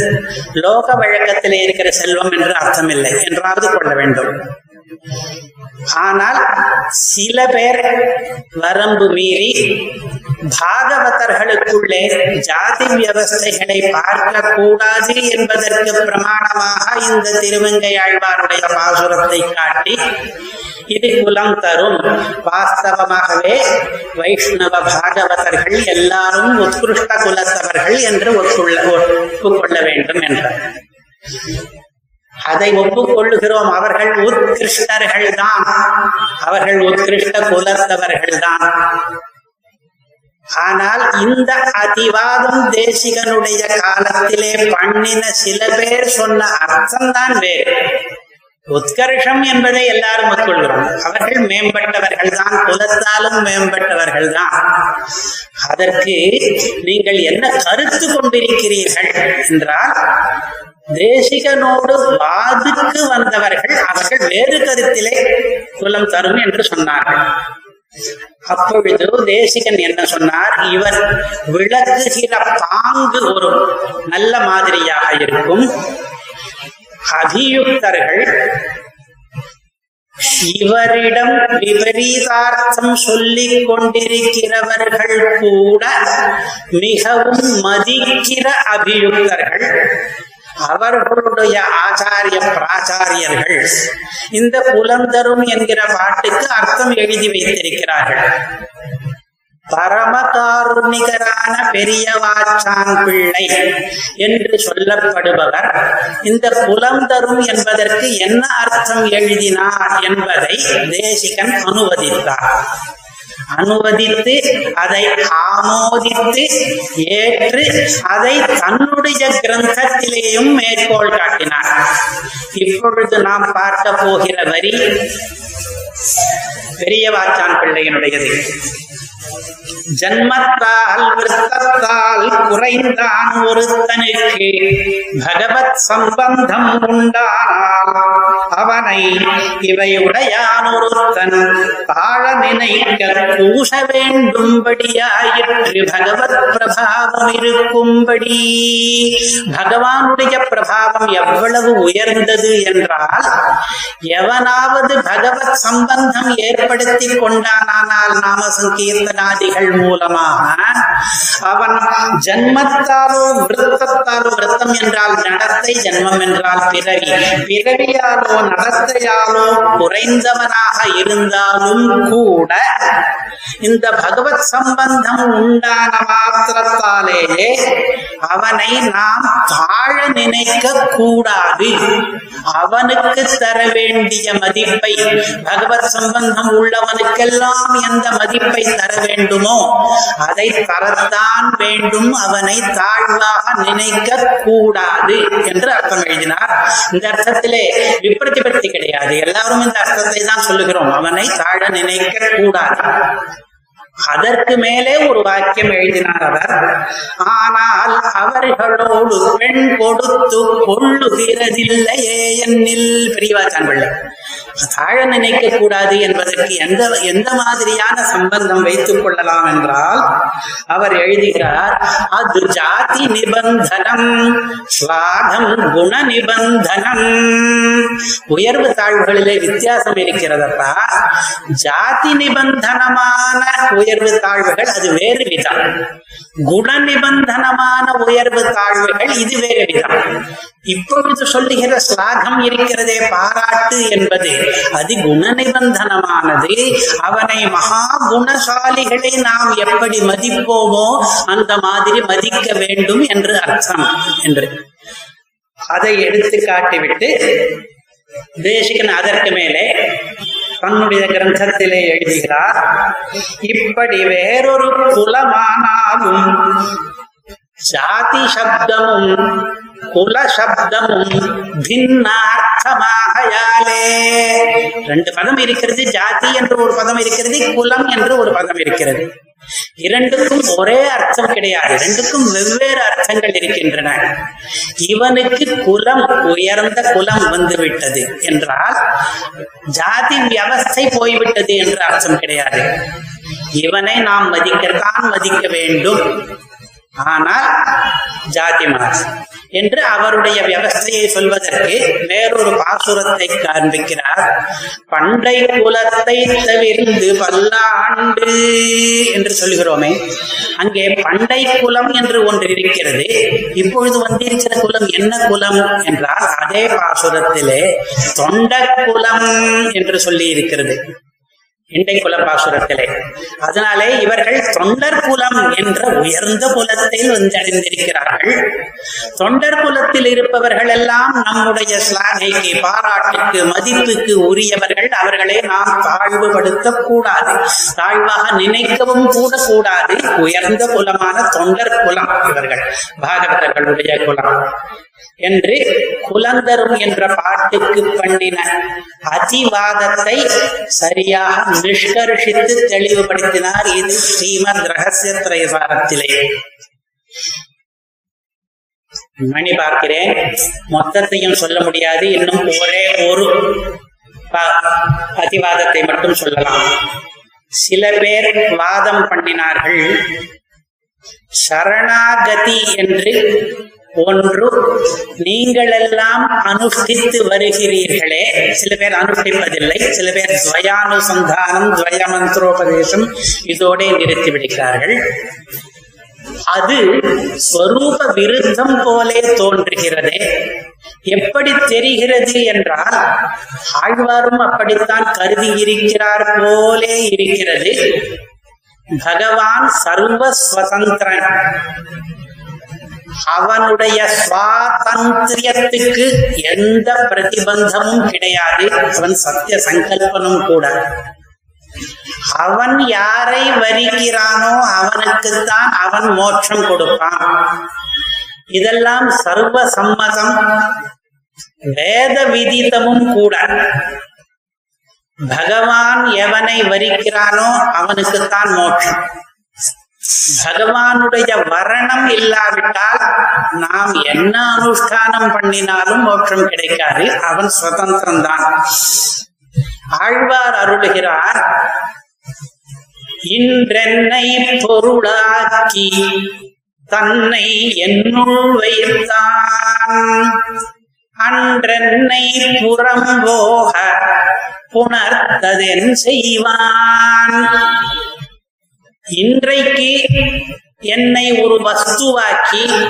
Speaker 2: லோக வழக்கத்திலே இருக்கிற செல்வம் என்று அர்த்தம் இல்லை என்றாவது கொள்ள வேண்டும். ஆனால் சில பேர் வரம்பு மீறி பாகவதர்களுக்குள்ளே ஜாதி வியவஸ்தைகளை பார்க்க கூடாது என்பதற்கு பிரமாணமாக இந்த திருவங்கை ஆழ்வாருடைய பாசுரத்தை காட்டி இது குலம் தரும். வாஸ்தவமாகவே வைஷ்ணவ பாகவதர்கள் எல்லாரும் உத்கிருஷ்ட குலத்தவர்கள் என்று ஒப்புக்கொள்ள வேண்டும் என்றார். அதை ஒப்புக்கொள்ளுகிறோம். அவர்கள் உத்கிருஷ்டர்கள் தான் அவர்கள் உத்கிருஷ்ட குலத்தவர்கள் தான் ஆனால் இந்த அதிவாதம் தேசிகனுடைய காலத்திலே பண்ணின சில பேர் சொன்ன அர்த்தம் தான் வேறு. உத்கர்ஷம் என்பதை எல்லாரும் ஒத்துக்கொள்கிறோம். அவர்கள் மேம்பட்டவர்கள் தான் குலத்தாலும் மேம்பட்டவர்கள் தான் அதற்கு நீங்கள் என்ன கருத்து கொண்டிருக்கிறீர்கள் என்றால் தேசிகனோடு வாதுக்கு வந்தவர்கள் அவர்கள் வேறு கருத்திலே குலம் தரும் என்று சொன்னார்கள். அப்பொழுது தேசிகன் என்ன சொன்னார்? இவர் விளக்குகிற பாங்கு ஒரு நல்ல மாதிரியாக இருக்கும். அபியுக்தர்கள் இவரிடம் விபரீதார்த்தம் சொல்லிக் கொண்டிருக்கிறவர்கள் கூட மிகவும் மதிக்கிற அபியுக்தர்கள். அவர்களுடைய ஆச்சாரிய பிராச்சாரியர்கள் இந்த புலந்தரும் என்கிற பாட்டுக்கு அர்த்தம் எழுதி வைத்திருக்கிறார்கள். பரமகாருணிகரான பெரியவாச்சான் பிள்ளை என்று சொல்லப்படுபவர் இந்த புலம் தரும் என்பதற்கு என்ன அர்த்தம் எழுதினார் என்பதை தேசிகன் அனுவதித்தார். அனுவதித்து அதை ஆமோதித்து ஏற்று அதை தன்னுடைய கிரந்தத்திலேயும் மேற்கோள் காட்டினார். இப்பொழுது நாம் பார்க்க போகிற வரி பெரியவாச்சான் பிள்ளையினுடையது. ஜன்மத்தால் விருத்தத்தால் குறைந்தான் ஒருத்தனுக்கு. பகவத் சம்பந்தம் உண்டானால் அவனை இவை உடையான் ஒருத்தன். தாழ நினைக்க பூச வேண்டும்படியாயிற்று பகவத் பிரபாவம் இருக்கும்படி. பகவானுடைய பிரபாவம் எவ்வளவு உயர்ந்தது என்றால் எவனாவது பகவத் சம்பந்தம் ஏற்படுத்தி கொண்டானால் நாம சங்கீர்த்தன சங்கீர்த்தனாதிகள் மூலமாக. அவன் ஜன்மத்தாலோ விருத்தத்தாலோ விருத்தம் என்றால் நடத்தை ஜன்மம் என்றால் பிறவி. பிறவியாலோ நடத்தையாலோ குறைந்தவனாக இருந்தாலும் கூட இந்த பகவத் சம்பந்தம் உண்டான மாத்திரத்தாலேயே அவனை நாம் தாழ நினைக்க கூடாது. அவனுக்கு தர வேண்டிய மதிப்பை பகவத் சம்பந்தம் உள்ளவனுக்கெல்லாம் எந்த மதிப்பை தர வேண்டுமோ? அதை தரத்தான் வேண்டும் அவனை தாழ்வாக நினைக்க கூடாது என்று அர்த்தம் எழுதினார். இந்த அர்த்தத்திலே விப்ரதிபத்தி கிடையாது. எல்லாரும் இந்த அர்த்தத்தை தான் சொல்லுகிறோம். அவனை தாழ நினைக்க கூடாது அதற்கு மேலே ஒரு வாக்கியம் எழுதினார் அவர். ஆனால் அவர்களோடு பெண் கொடுத்து கொள்ளுகிறதில்லையே என்னில் பிரிவாச்சான் பிள்ளை தாழ நினைக்க கூடாது என்பதற்கு எந்த எந்த மாதிரியான சம்பந்தம் வைத்துக் கொள்ளலாம் என்றால் அவர் எழுதுகிறார் அது ஜாதி நிபந்தனம் ஸ்லாகம் குண நிபந்தனம். உயர்வு தாழ்வுகளிலே வித்தியாசம் இருக்கிறதப்பா ஜாதி நிபந்தனமான உயர் உயர்வு தாழ்வுகள் அது வேறு விதம். குண நிபந்தனமான உயர்வு தாழ்வுகள் இது வேறு விதம். இப்பொழுது சொல்லுகிற ஸ்லாகம் இருக்கிறதே பாராட்டு என்பது அது குண நிபந்தனமானது அவனை மகா குணசாலிகளை நாம் எப்படி மதிப்போமோ அந்த மாதிரி மதிக்க வேண்டும் என்று அர்த்தம் என்று. அதை எடுத்து காட்டிவிட்டு தேசிகன் அதற்கு மேலே தன்னுடைய கிரந்தத்திலே எழுதுகிறார். இப்படி வேறொரு குலமானாலும் ஜாதி சப்தமும் குல சப்தமும் பின்னார்த்தமாகையாலே ரெண்டு பதம் இருக்கிறது ஜாதி என்று ஒரு பதம் இருக்கிறது குலம் என்று ஒரு பதம் இருக்கிறது. இரண்டுக்கும் ஒரே அர்த்தம் கிடையாது. இரண்டுக்கும் வெவ்வேறு அர்த்தங்கள் இருக்கின்றன. இவனுக்கு குலம் உயர்ந்த குலம் வந்துவிட்டது என்றால் ஜாதி வியவஸ்தை போய்விட்டது என்று அர்த்தம் கிடையாது. இவனை நாம் மதிக்கத்தான் மதிக்க வேண்டும். ஆனால் ஜாதி மாசம் என்று அவருடைய வியவஸ்தையை சொல்வதற்கு வேறொரு பாசுரத்தை காண்பிக்கிறார். பண்டை குலத்தை தவிர்ந்து பல்லாண்டு என்று சொல்கிறோமே அங்கே பண்டை குலம் என்று ஒன்று இருக்கிறது. இப்பொழுது வந்திருக்கிற குலம் என்ன குலம் என்றால் அதே பாசுரத்திலே தொண்ட குலம் என்று சொல்லி இருக்கிறது இண்டை குல அதனாலே இவர்கள் தொண்டர் குலம் என்ற உயர்ந்த குலத்தில் வந்தடைந்திருக்கிறார்கள். தொண்டர் குலத்தில் இருப்பவர்கள் எல்லாம் நம்முடைய ஸ்லாகைக்கு பாராட்டுக்கு மதிப்புக்கு உரியவர்கள். அவர்களை நாம் தாழ்வுபடுத்த கூடாது தாழ்வாக நினைக்கவும் கூட கூடாது உயர்ந்த குலமான தொண்டர் குலம் இவர்கள் பாகவதர்களுடைய குலம். என்று குலந்தரும் என்ற பாட்டுக்கு பண்ணின அதிவாதத்தை சரியாக நிஷ்கர்ஷித்து தெளிவுபடுத்தினார் இது ஸ்ரீமத் ரகசிய திரைசாரத்திலே மணி பார்க்கிறேன். மொத்தத்தையும் சொல்ல முடியாது. இன்னும் ஒரே ஒரு அதிவாதத்தை மட்டும் சொல்லலாம். சில பேர் வாதம் பண்ணினார்கள். சரணாகதி என்று ஒன்று நீங்கள் எல்லாம் அனுஷ்டித்து வருகிறீர்களே. சில பேர் அனுஷ்டிப்பதில்லை சில பேர் துவயானுசந்தானம் துவய மந்திரோபதேசம் இதோட நிறுத்தி விடுகிறார்கள். அது ஸ்வரூப விருத்தம் போலே தோன்றுகிறதே. எப்படி தெரிகிறது என்றால் ஆழ்வாரும் அப்படித்தான் கருதி இருக்கிறார் போலே இருக்கிறது. பகவான் சர்வ ஸ்வதந்திரன் அவனுடைய சுவாதந்திரியத்துக்கு எந்த பிரதிபந்தமும் கிடையாது. அவன் சத்திய சங்கல்பனும் கூட. அவன் யாரை வரிக்கிறானோ அவனுக்குத்தான் அவன் மோட்சம் கொடுப்பான். இதெல்லாம் சர்வ சம்மதம். வேத விதிதமும் கூட. பகவான் எவனை வரிக்கிறானோ அவனுக்குத்தான் மோட்சம். பகவானுடைய வரணம் இல்லாவிட்டால் நாம் என்ன அனுஷ்டானம் பண்ணினாலும் மோட்சம் கிடைக்காது. அவன் சுதந்திரம் தான் ஆழ்வார் அருளுகிறார் இன்றென்னை பொருளாக்கி தன்னை என்னுள் வைத்தான். அன்றென்னை புறம் போக புணர்த்ததென் செய்வான். இன்றைக்கு என்னை ஒரு வஸ்துவாக்கி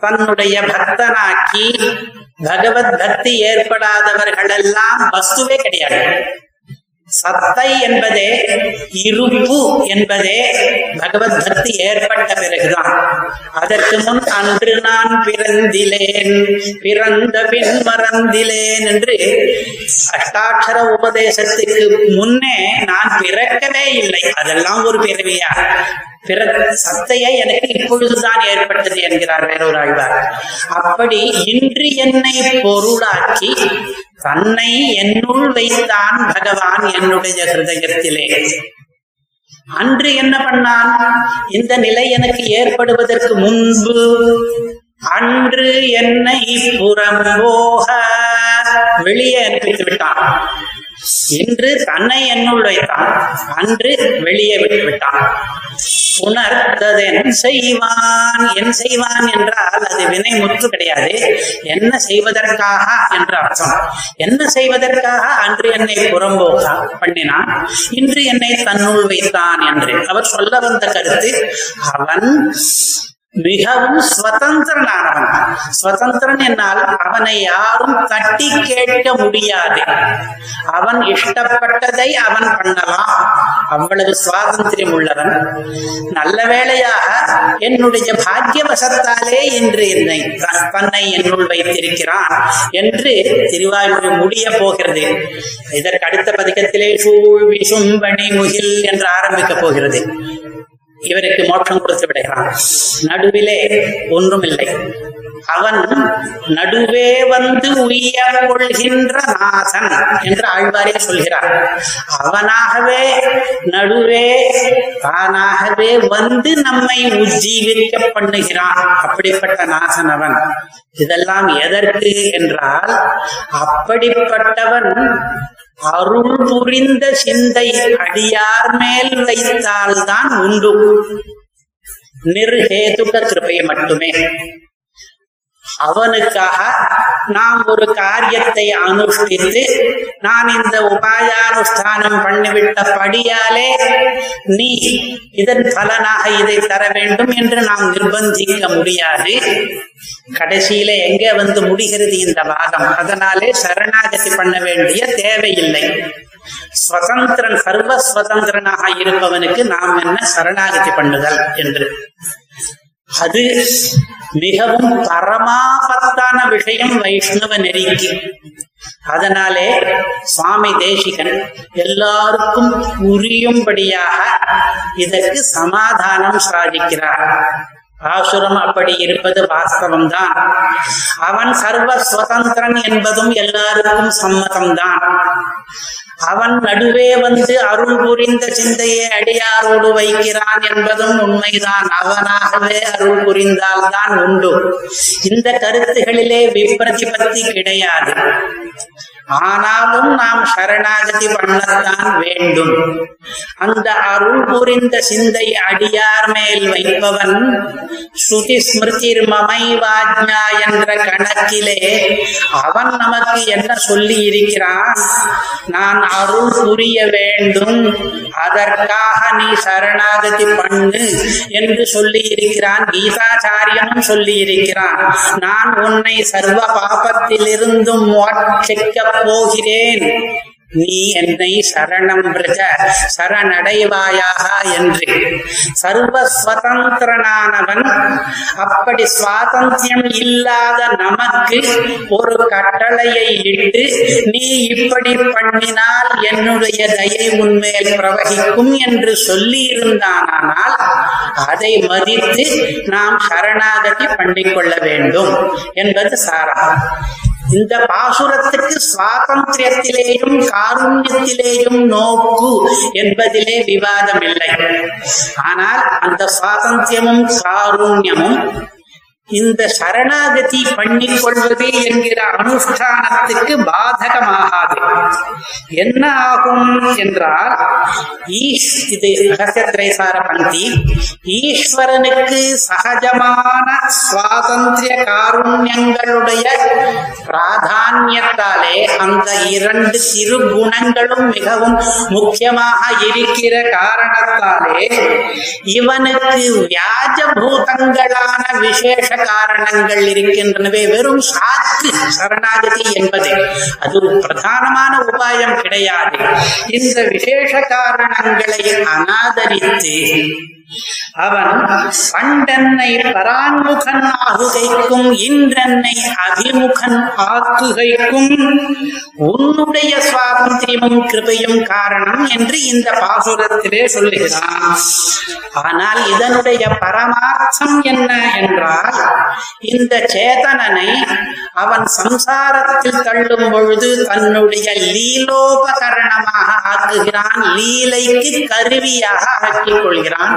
Speaker 2: தன்னுடைய பக்தனாக்கி பகவத் பக்தி ஏற்படாதவர்கள் எல்லாம் வஸ்துவே கிடையாது. சத்தை என்பதே இருப்பு என்பதே பகவத் பக்தி ஏற்பட்ட பிறகுதான். அதற்கு முன் அன்று நான் பிறந்திலேன் பிறந்த பின் மறந்திலேன் என்று அஷ்டாட்சர உபதேசத்துக்கு முன்னே நான் பிறக்கவே இல்லை. அதெல்லாம் ஒரு பிறவியா? பிறகு சத்தையை எனக்கு இப்பொழுதுதான் ஏற்பட்டது என்கிறார் வேறொரு ஆழ்வார் அப்படி இன்று என்னை பொருளாக்கி தன்னை என்னுள் வைத்தான் பகவான் என்னுடைய ஹிருதயத்திலே. அன்று என்ன பண்ணான்? இந்த நிலை எனக்கு ஏற்படுவதற்கு முன்பு அன்று என்னை புறம் போக வெளியே அனுப்பித்து விட்டான். இன்று தன்னை என்னுள் வைத்தான் அன்று வெளியே விட்டுவிட்டான். உணர்த்ததென் செய்வான் என் செய்வான் என்றால் அது வினை முற்று கிடையாது. என்ன செய்வதற்காக என்று அர்த்தம். என்ன செய்வதற்காக அன்று என்னை புறம்போக பண்ணினான். இன்று என்னை தன்னுள் வைத்தான் என்று. அவர் சொல்ல வந்த கருத்து அவன் மிகவும் சுதந்திரனானவன் சுதந்திரன் என்னால் அவனை யாரும் தட்டி கேட்க முடியாது. அவன் இஷ்டப்பட்டதை அவன் பண்ணலாம். அவ்வளவு சுவாதந்திரம் உள்ளவன். நல்ல வேளையாக என்னுடைய பாக்கியவசத்தாலே இன்று என்னை தன்னை என்னுள் வைத்திருக்கிறான் என்று திருவாயூர் முடிய போகிறது. இதற்கு அடுத்த பதிகத்திலே சூழ் விசும்பணி முகில் என்று ஆரம்பிக்க போகிறது. இவருக்கு மோட்சம் கொடுத்து விடுகிறான். நடுவிலே ஒன்றுமில்லை. அவன் நடுவே வந்து உய்ய கொள்கின்ற நாதன் என்று ஆழ்வாரே சொல்கிறார். அவனாகவே நடுவே தானாகவே வந்து நம்மை உஜ்ஜீவிக்க பண்ணுகிறான். அப்படிப்பட்ட நாசன் அவன். இதெல்லாம் எதற்கு என்றால் அப்படிப்பட்டவன் அருள் புரிந்த சிந்தை அடியார் மேல் வைத்தால்தான் உண்டு. நிர்ஹேதுக கிருபையை மட்டுமே. அவனுக்காக நாம் ஒரு காரியத்தை அனுஷ்டித்து நான் இந்த உபாயானுஷ்டானம் பண்ணிவிட்ட படியாலே நீ இதன் பலனாக இதை தர வேண்டும் என்று நாம் நிர்பந்திக்க முடியாது. கடைசியில எங்கே வந்து முடிகிறது இந்த வாதம் அதனாலே சரணாகதி பண்ண வேண்டிய தேவையில்லை. சுதந்திரன் சர்வ சுதந்திரனாக இருப்பவனுக்கு நாம் என்ன சரணாகதி பண்ணுதல் என்று? அது மிகவும் பரமாபத்தான விஷயம் வைஷ்ணவ நெறிக்கு. அதனாலே சுவாமி தேசிகன் எல்லாருக்கும் புரியும்படியாக இதற்கு சமாதானம் சாதிக்கிறார். ஆசுரம் அப்படி இருப்பது வாஸ்தவம் தான் அவன் சர்வ சுதந்திரன் என்பதும் எல்லாருக்கும் சம்மதம் தான் அவன் நடுவே வந்து அருள் புரிந்த சிந்தையை அடியாரோடு வைக்கிறான் என்பதும் உண்மைதான். அவனாகவே அருள் புரிந்தால்தான் உண்டு. இந்த கருத்துகளிலே விப்ரதிபத்தி கிடையாது. ஆனாலும் நாம் சரணாகதி பண்ணத்தான் வேண்டும். அந்த அருள் புரிந்த சிந்தை அடியார் மேல் வைப்பவன் ஸ்ருதி ஸ்மிருதிர் மமைவாஜ்ஞா என்ற கணக்கிலே அவன் நமக்கு என்ன சொல்லி இருக்கிறான்? நான் அருள் புரிய வேண்டும். அதற்காக நீ சரணாகதி பண்ணு என்று சொல்லி இருக்கிறான். கீதாச்சாரியனும் சொல்லி இருக்கிறான். நான் உன்னை சர்வ பாபத்திலிருந்தும் மோட்சிக்கப் போகிறேன் நீ என்னை சரணம் பிரஜ சரணடைவாயாக என்று. சர்வ சுதந்திரனானவன் அப்படி சுவாதந்திரம் இல்லாத நமக்கு ஒரு கட்டளையை இட்டு நீ இப்படி பண்ணினால் என்னுடைய தயை உன்மேல் பிரவகிக்கும் என்று சொல்லி இருந்தானால் அதை மதித்து நாம் சரணாகதி பண்ணிக்கொள்ள வேண்டும் என்பது சாரா இந்த பாசுரத்துக்கு சுவாதந்திரத்திலேயும் காருண்யத்திலேயும் நோக்கு என்பதிலே விவாதம் இல்லை ஆனால் அந்த சுவாதந்திரமும் காருண்யமும் இந்த சரணாகதி பண்ணிக் கொள்வது என்கிற அனுஷ்டானத்துக்கு பாதகமாகாது. என்ன ஆகும் என்றால் ஈஷ் இது ரகசியத்திரைசார பந்தி ஈஸ்வரனுக்கு சகஜமான சுவாதந்திரிய காருண்யங்களுடைய பிராதான்யத்தாலே அந்த இரண்டு சிறு குணங்களும் மிகவும் முக்கியமாக இருக்கிற காரணத்தாலே இவனுக்கு வியாஜபூதங்களான விசேஷ காரணங்கள் இருக்கின்றனவே வெறும் சாத்து சரணாகதி என்பது. அது ஒரு பிரதானமான உபாயம் கிடையாது. இந்த விசேஷ காரணங்களை அனாதரித்து அவன் பண்டென்னை பரான்முகன் ஆகுகைக்கும் இன்றென்னை அபிமுகன் ஆக்குகைக்கும் உன்னுடைய சுவாதந்திரியமும் கிருபையும் காரணம் என்று இந்த பாசுரத்திலே சொல்லுகிறான். ஆனால் இதனுடைய பரமார்த்தம் என்ன என்றால் இந்த சேதனனை அவன் சம்சாரத்தில் தள்ளும் பொழுது தன்னுடைய லீலோபகரணமாக ஆக்குகிறான் லீலைக்கு கருவியாக ஆக்கிக் கொள்கிறான்.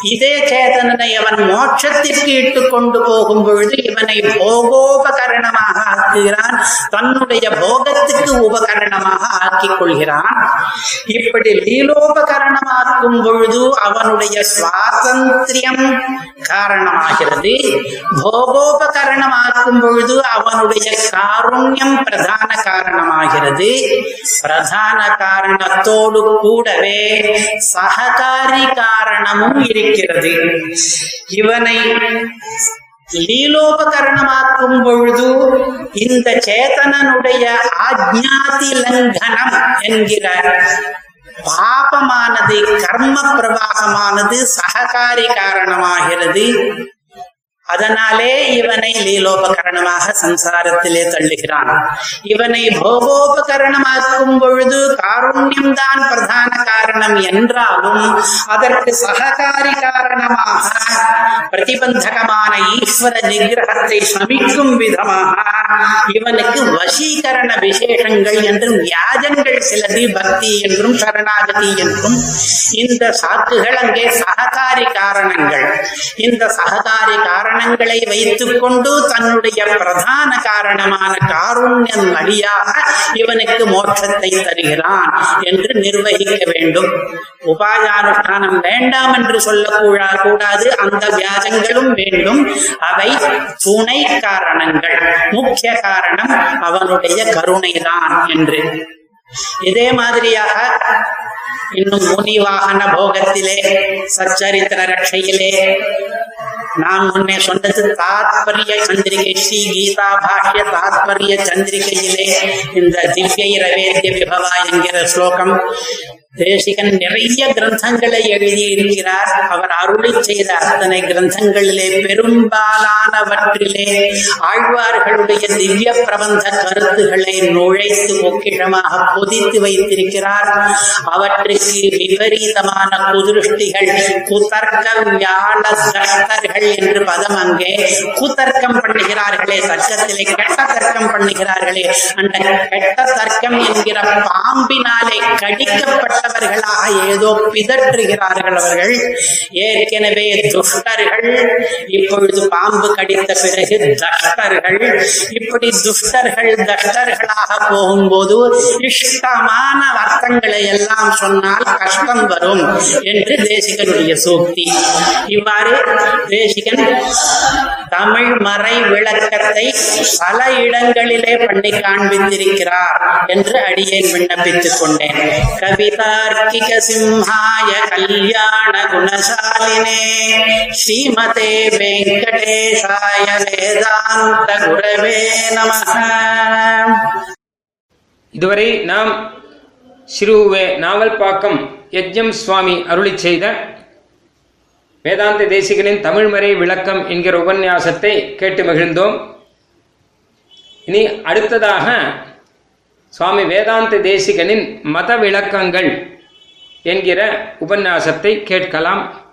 Speaker 2: இதே சேதனனை அவன் மோட்சத்திற்கு இட்டு கொண்டு போகும் பொழுது இவனை போகோபகரணமாக ஆக்குகிறான். தன்னுடைய போகத்துக்கு உபகரணமாக ஆக்கிக் கொள்கிறான் இப்படி லீலோபகரணமாக்கும் பொழுது அவனுடைய சுவாதந்திரியம் காரணமாகிறது. போகோபகரணமாக்கும் பொழுது அவனுடைய காருண்யம் பிரதான காரணமாகிறது. பிரதான காரணத்தோடு கூடவே சககாரி காரணமும் இருக்கிறது. இவனை லீலோபகரணமாக்கும் பொழுது இந்த சேதனனுடைய ஆஜ்ஞாதி லங்கனம் என்கிற பாபமானது கர்ம பிரவாகமானது சககாரி காரணமாகிறது. அதனாலே இவனை லீலோபகரணமாக சம்சாரத்திலே தள்ளுகிறான். இவனை போகோபகரணமாக்கும் பொழுது காருண்யம் தான் பிரதான காரணம் என்றாலும் அதற்கு சககாரி காரணமாக பிரதிபந்தகமான ஈஸ்வர நிகிரகத்தை சமிக்கும் விதமாக இவனுக்கு வசீகரண விசேஷங்கள் என்றும் வியாஜங்கள் சிலது பக்தி என்றும் சரணாகதி என்றும். இந்த சாக்குகள் அங்கே சககாரி காரணங்கள். இந்த சககாரி காரணங்களை வைத்துக் கொண்டு தன்னுடைய பிரதான காரணமான காருண்யம் வழியாக இவனுக்கு மோட்சத்தை தருகிறான் என்று நிர்வகிக்க வேண்டும். உபாயானுஷ்டானம் வேண்டாம் என்று சொல்லக்கூடா கூடாது. அந்த வியாஜங்களும் வேண்டும். அவை துணை காரணங்கள். முக்கிய முக்கிய காரணம் அவனுடைய கருணைதான் என்று. இதே மாதிரியாக இன்னும் முனிவாகன போகத்திலே சச்சரித்திர ரட்சையிலே நான் முன்னே சொன்னது தாத்பரிய சந்திரிகை ஸ்ரீ கீதா பாஷ்ய தாத்பரிய சந்திரிகையிலே இந்த திவ்ய ரவேத்ய விபவா என்கிற ஸ்லோகம் தேசிகன் நிறைய கிரந்தங்களை எழுதியிருக்கிறார். அவர் அருளி செய்த அத்தனை கிரந்தங்களிலே பெரும்பாலானவற்றிலே ஆழ்வார்களுடைய திவ்ய பிரபந்த கருத்துக்களை நுழைத்து பொக்கிழமாக பொதித்து வைத்திருக்கிறார். அவற்றுக்கு விபரீதமான குதிருஷ்டிகள் குதர்க்க வியாழ என்று பதம் அங்கே குதர்க்கம் பண்ணுகிறார்களே தர்க்கத்திலே கெட்ட தர்க்கம் பண்ணுகிறார்களே அந்த கெட்ட தர்க்கம் என்கிற பாம்பினாலே கடிக்கப்பட்ட கடிக்கப்பட்டவர்களாக ஏதோ பிதற்றுகிறார்கள் அவர்கள். ஏற்கனவே துஷ்டர்கள் இப்பொழுது பாம்பு கடித்த பிறகு தஷ்டர்கள். இப்படி துஷ்டர்கள் தஷ்டர்களாக போகும்போது இஷ்டமான அர்த்தங்களை எல்லாம் சொன்னால் கஷ்டம் வரும் என்று தேசிகனுடைய சூக்தி. இவ்வாறு தேசிகன் தமிழ் மறை விளக்கத்தை பல இடங்களிலே பண்ணி காண்பித்திருக்கிறார் என்று அடியேன் விண்ணப்பித்துக் கொண்டேன். கவிதா கவிதார்க்கிக சிம்ஹாய கல்யாண குணசாலினே ஸ்ரீமதே வெங்கடேஷாய வேதாந்த குரவே நம
Speaker 1: இதுவரை நாம் சிறுவே நாவல்பாக்கம் யஜ்யம் சுவாமி அருளி செய்த வேதாந்த தேசிகனின் தமிழ்மறை விளக்கம் என்கிற உபன்யாசத்தை கேட்டு மகிழ்ந்தோம் இனி அடுத்ததாக சுவாமி வேதாந்த தேசிகனின் மத விளக்கங்கள் என்கிற உபன்யாசத்தை கேட்கலாம்.